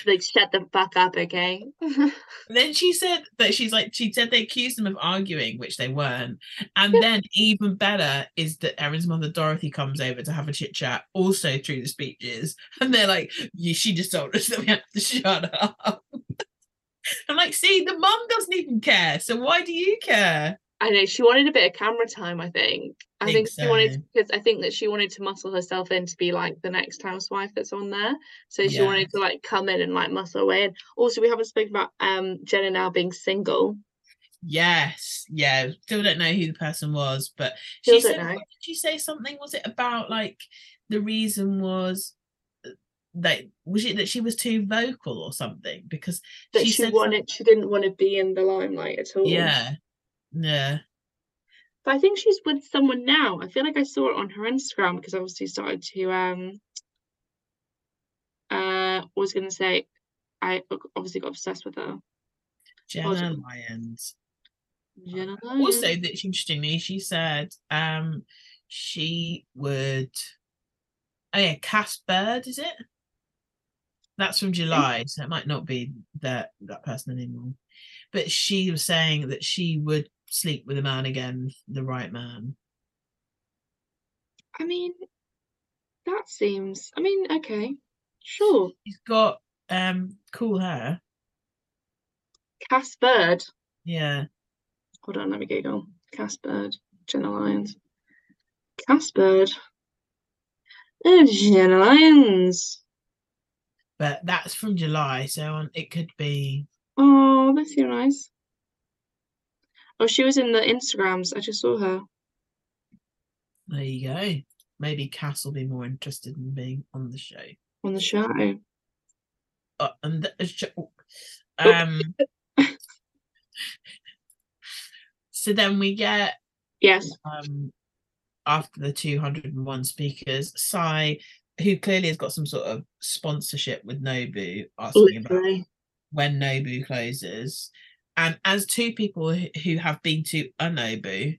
Like, shut the fuck up, okay? (laughs) Then she said that she's like she said they accused them of arguing, which they weren't. And then even better is that Erin's mother Dorothy comes over to have a chit chat, also through the speeches, and they're like, "You, she just told us that we have to shut up." (laughs) I'm like, see, the mum doesn't even care, so why do you care? I know she wanted a bit of camera time. I think. I Think think she wanted because I think that she wanted to muscle herself in to be like the next housewife that's on there. So she Yeah. wanted to like come in and like muscle her way in. Also, we haven't spoken about um Jenna now being single. Yes, yeah. Still don't know who the person was, but Still she said, know. did she say something? Was it about like the reason was uh, that was it that she was too vocal or something? Because That she she, wanted, she didn't want to be in the limelight at all. Yeah. Yeah. But I think she's with someone now. I feel like I saw it on her Instagram because obviously started to um uh was gonna say I obviously got obsessed with her. Jenna Lyons. Jenna Also, Lyons. that interestingly, she said um she would oh yeah, Cass Bird, is it? That's from July, so it might not be that that person anymore. But she was saying that she would sleep with a man again, the right man. I mean, that seems. I mean, okay, sure. He's got um cool hair. Cass Bird. Yeah. Hold on, let me Google. Cass Bird, Jenna Lyons. Cass Bird. Oh, Jenna Lyons. But that's from July, so it could be Oh, that's so nice. Oh, she was in the Instagrams. I just saw her. there you go. Maybe Cass will be more interested in being on the show. on the show. uh, and th- uh, sh- um (laughs) so then we get Yes. um after the 201 speakers Sai who clearly has got some sort of sponsorship with Nobu asking about when Nobu closes and as two people who have been to a Nobu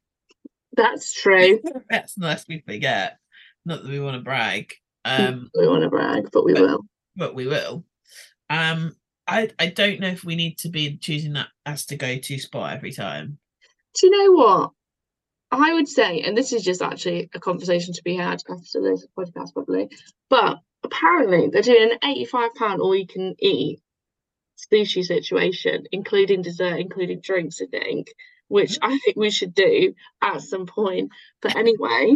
That's true. (laughs) that's nice we forget not that we want to brag um we want to brag, but we but- will. but we will. Um, I I don't know if we need to be choosing that as to go to spot every time. Do you know what? I would say, and this is just actually a conversation to be had after this podcast, probably. But apparently, they're doing an eighty-five pound all you can eat sushi situation, including dessert, including drinks. I think, which mm-hmm. I think we should do at some point. But anyway,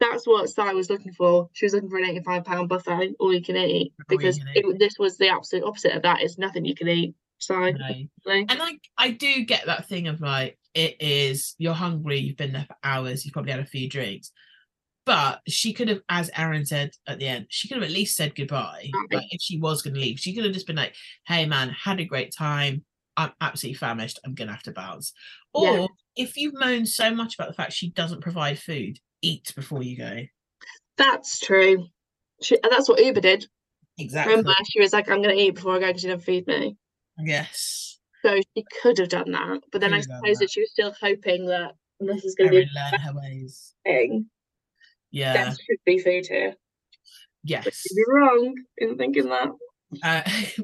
that's what Sai was looking for. She was looking for an eighty-five pound buffet, all you can eat, All because can it, this was the absolute opposite of that. It's nothing you can eat. So, No. And I I do get that thing of like it is you're hungry, you've been there for hours, you've probably had a few drinks. But she could have, as Erin said at the end, she could have at least said goodbye. Like if she was going to leave, she could have just been like, "Hey man, had a great time. I'm absolutely famished. I'm gonna have to bounce. Or Yeah. if you moan so much about the fact she doesn't provide food, eat before you go. That's true. She, and that's what Ubah did. Exactly. Remember, she was like, "I'm going to eat before I go because you never feed me." Yes. So she could have done that, but then I suppose that. that she was still hoping that this is going to be a learn her ways. thing. Yeah. There should be food here. Yes. you're wrong in thinking that. Uh, (laughs)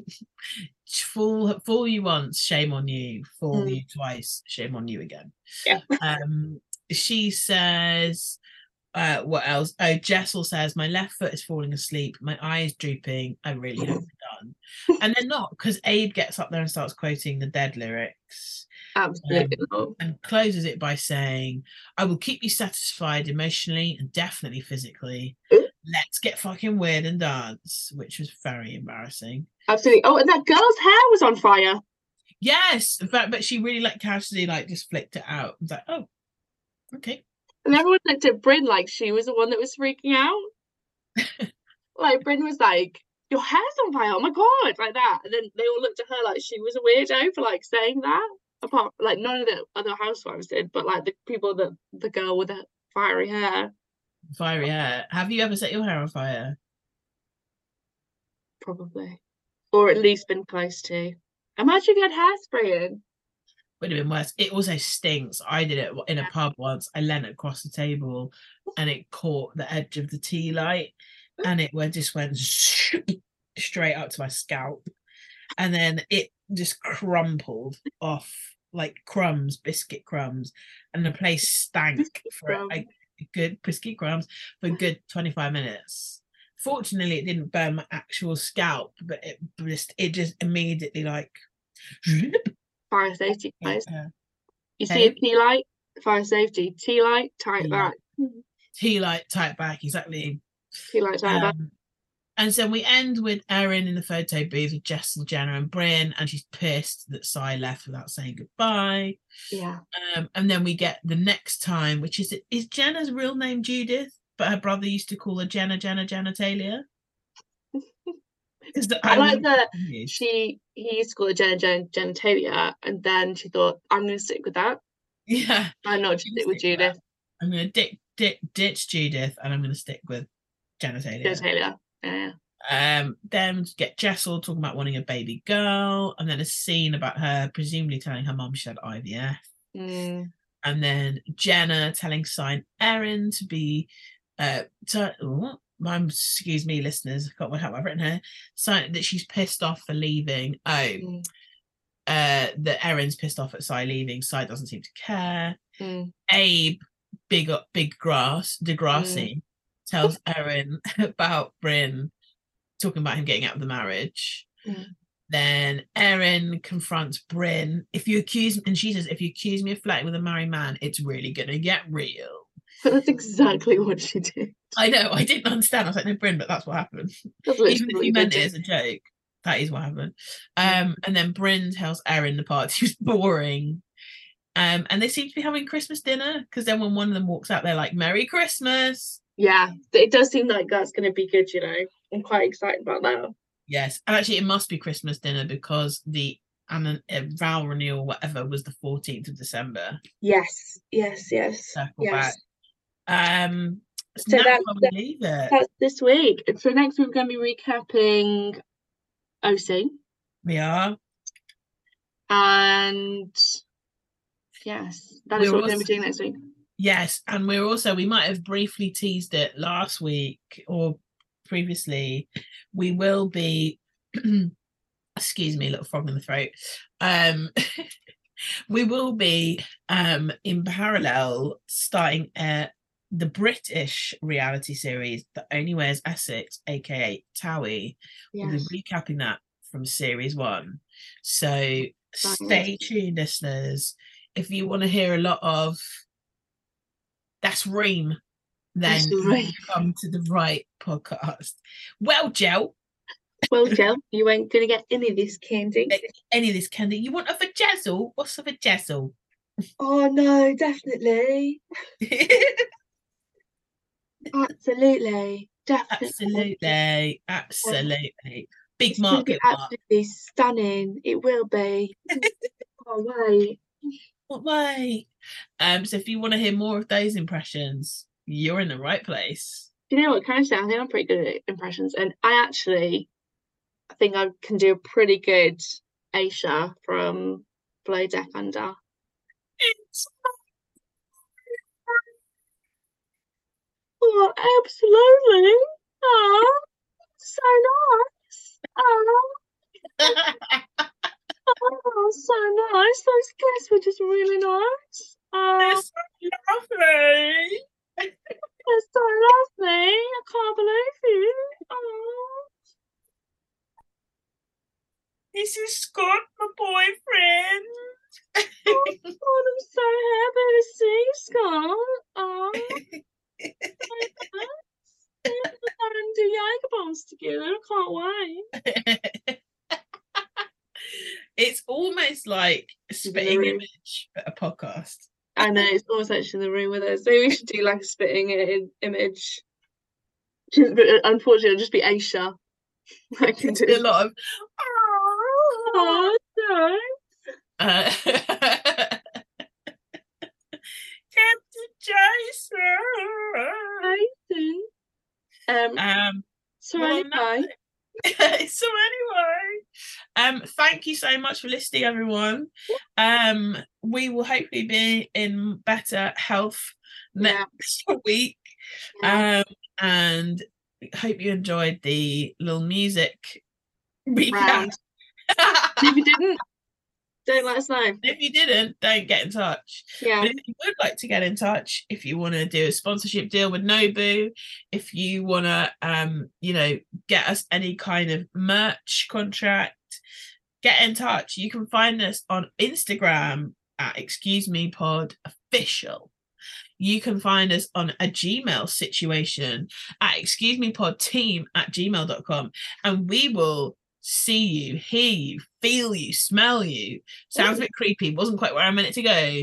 fool fool you once, shame on you. Fool Mm. you twice, shame on you again. Yeah. (laughs) Um, she says, uh, what else? Oh, Jessel says, my left foot is falling asleep, my eye is drooping. I really hope we're done. And they're not, because Abe gets up there and starts quoting the dead lyrics. Absolutely not. and closes it by saying, I will keep you satisfied emotionally and definitely physically. Ooh. Let's get fucking weird and dance, which was very embarrassing. Absolutely. Oh, and that girl's hair was on fire. Yes, fact, but she really like casually like just flicked it out. I was like, oh, okay. And everyone looked at Brynn like she was the one that was freaking out. (laughs) like Brynn was like, Your hair's on fire, oh my god, like that. And then they all looked at her like she was a weirdo for like saying that. Apart like none of the other housewives did, but like the people that the girl with the fiery hair, Fiery hair. Have you ever set your hair on fire? probably. Or at least been close to. Imagine you had hairspray in. Would have been worse. It also stinks. I did it in a pub once. I leant across the table and it caught the edge of the tea light and it went just went (laughs) straight up to my scalp. And then it just crumpled off like crumbs, biscuit crumbs, and the place stank for a good biscuit crumbs for a good 25 minutes. Fortunately, it didn't burn my actual scalp, but it just it just immediately like Fire safety, guys. uh, You see a tea light, fire safety, tea light, Tea that. tea light type back exactly. Tea light, that. Um, and so we end with Erin in the photo booth with Jess and Jenna and Brynn, and she's pissed that Sai left without saying goodbye. Yeah. Um, and then we get the next time, which is is Jenna's real name Judith, but her brother used to call her Jenna, Jenna, Jenna. Is I like that she he used to call her Jenna Jen genitalia, and then she thought, I'm gonna stick with that. Yeah, I'm not stick with stick with that. Judith I'm gonna ditch, Judith, and I'm gonna stick with Jenna Taylor. genitalia. Yeah. Um, then we get Jessel talking about wanting a baby girl, and then a scene about her presumably telling her mum she had IVF, Mm, and then Jenna telling Sign Erin to be uh to, oh, my excuse me, listeners, I got what I've written here. Sign that she's pissed off for leaving. Oh, mm, uh that Erin's pissed off at Sai leaving. Sai doesn't seem to care. mm. Abe, big up big grass, Degrassi, tells Erin (laughs) about Brynn talking about him getting out of the marriage. Mm. Then Erin confronts Brynn. If you accuse and she says, if you accuse me of flirting with a married man, it's really gonna get real. But (laughs) that's exactly what she did. I know, I didn't understand. I was like, no, Brynn, but that's what happened. That's Even if you meant it as a joke, that is what happened. Um, and then Brynn tells Erin the party (laughs) was boring. Um, and they seem to be having Christmas dinner because then when one of them walks out, they're like, Merry Christmas. Yeah, it does seem like that's gonna be good, you know. I'm quite excited about that. Yes. And actually, it must be Christmas dinner because the and uh, vow renewal, whatever, was the 14th of December. Yes, yes, yes. Circle Yes. back. Um, so that's- I leave it. That's this week. So next week we're going to be recapping OC We are. and yes, that is We're what we're going to be doing next week. Yes, and we're also we might have briefly teased it last week or previously. We will be (clears throat) excuse me, a little frog in the throat. Um (laughs) we will be um in parallel starting uh the British reality series that only wears Essex, aka Towie. We'll be recapping that from series one. So stay tuned, listeners. If you want to hear a lot of that's Ream, then Ream. come to the right podcast. Well, Joe, Well, Jill, you ain't going to get any of this candy. any of this candy, you want a vajazzle? What's a vajazzle? Oh no, definitely, absolutely, definitely. absolutely, absolutely. big It's gonna market. Mark. absolutely stunning. It will be. (laughs) oh wait. What way? Um, so if you want to hear more of those impressions, you're in the right place. Do you know what? Can I say? I think I'm pretty good at impressions, and I actually, I think I can do a pretty good Aesha from Below Deck Under. Oh, absolutely. Oh, so nice. Oh, (laughs) oh, so nice. Those guests were just really nice. Oh, It's ah. so lovely. they're so lovely. I can't believe it. Oh. This is Scott, my boyfriend. Oh, God, I'm so happy to see you, Scott. Oh, we're going to do Jaeger bombs together. I can't wait. it's almost like a spitting image for a podcast. I know it's always actually in the room with us. Maybe we should do like a spitting i- image. Just- But unfortunately, it'll just be Aesha. (laughs) I can do a lot of Oh, no. (laughs) uh, (laughs) Captain Jason. Jason. Um, Um, so well, anyway, so anyway, um, thank you so much for listening, everyone. Um, we will hopefully be in better health Yeah. next (laughs) week. Um, and hope you enjoyed the little music round. (laughs) if you didn't, don't let us know. If you didn't, don't get in touch. Yeah. But if you would like to get in touch, if you want to do a sponsorship deal with Nobu, if you want to, um, you know, get us any kind of merch contract, get in touch. You can find us on Instagram at Excuse Me Pod Official. You can find us on a Gmail situation at excuse me pod team at gmail.com and we will see you, hear you, feel you, smell you. Sounds a bit creepy, wasn't quite where I meant it to go.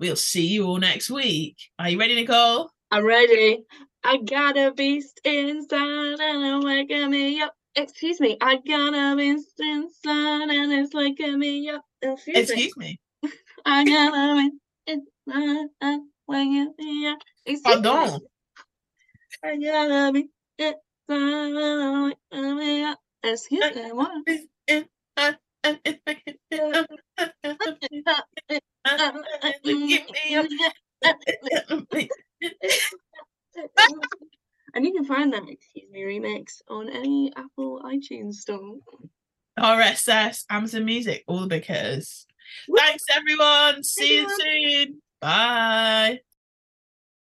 We'll see you all next week. Are you ready, Nicole? I'm ready. I got a beast inside and it's waking me up. Excuse me, I got a beast inside and it's waking me up. Excuse, Excuse me. me. (laughs) I got a beast inside and waking me up. Excuse me. Pardon. I got a beast inside and it's waking me up. Excuse me. What? And you can find that Excuse Me remix on any Apple iTunes store. RSS, Amazon Music, all the big hitters. Thanks, everyone. See you soon. Bye.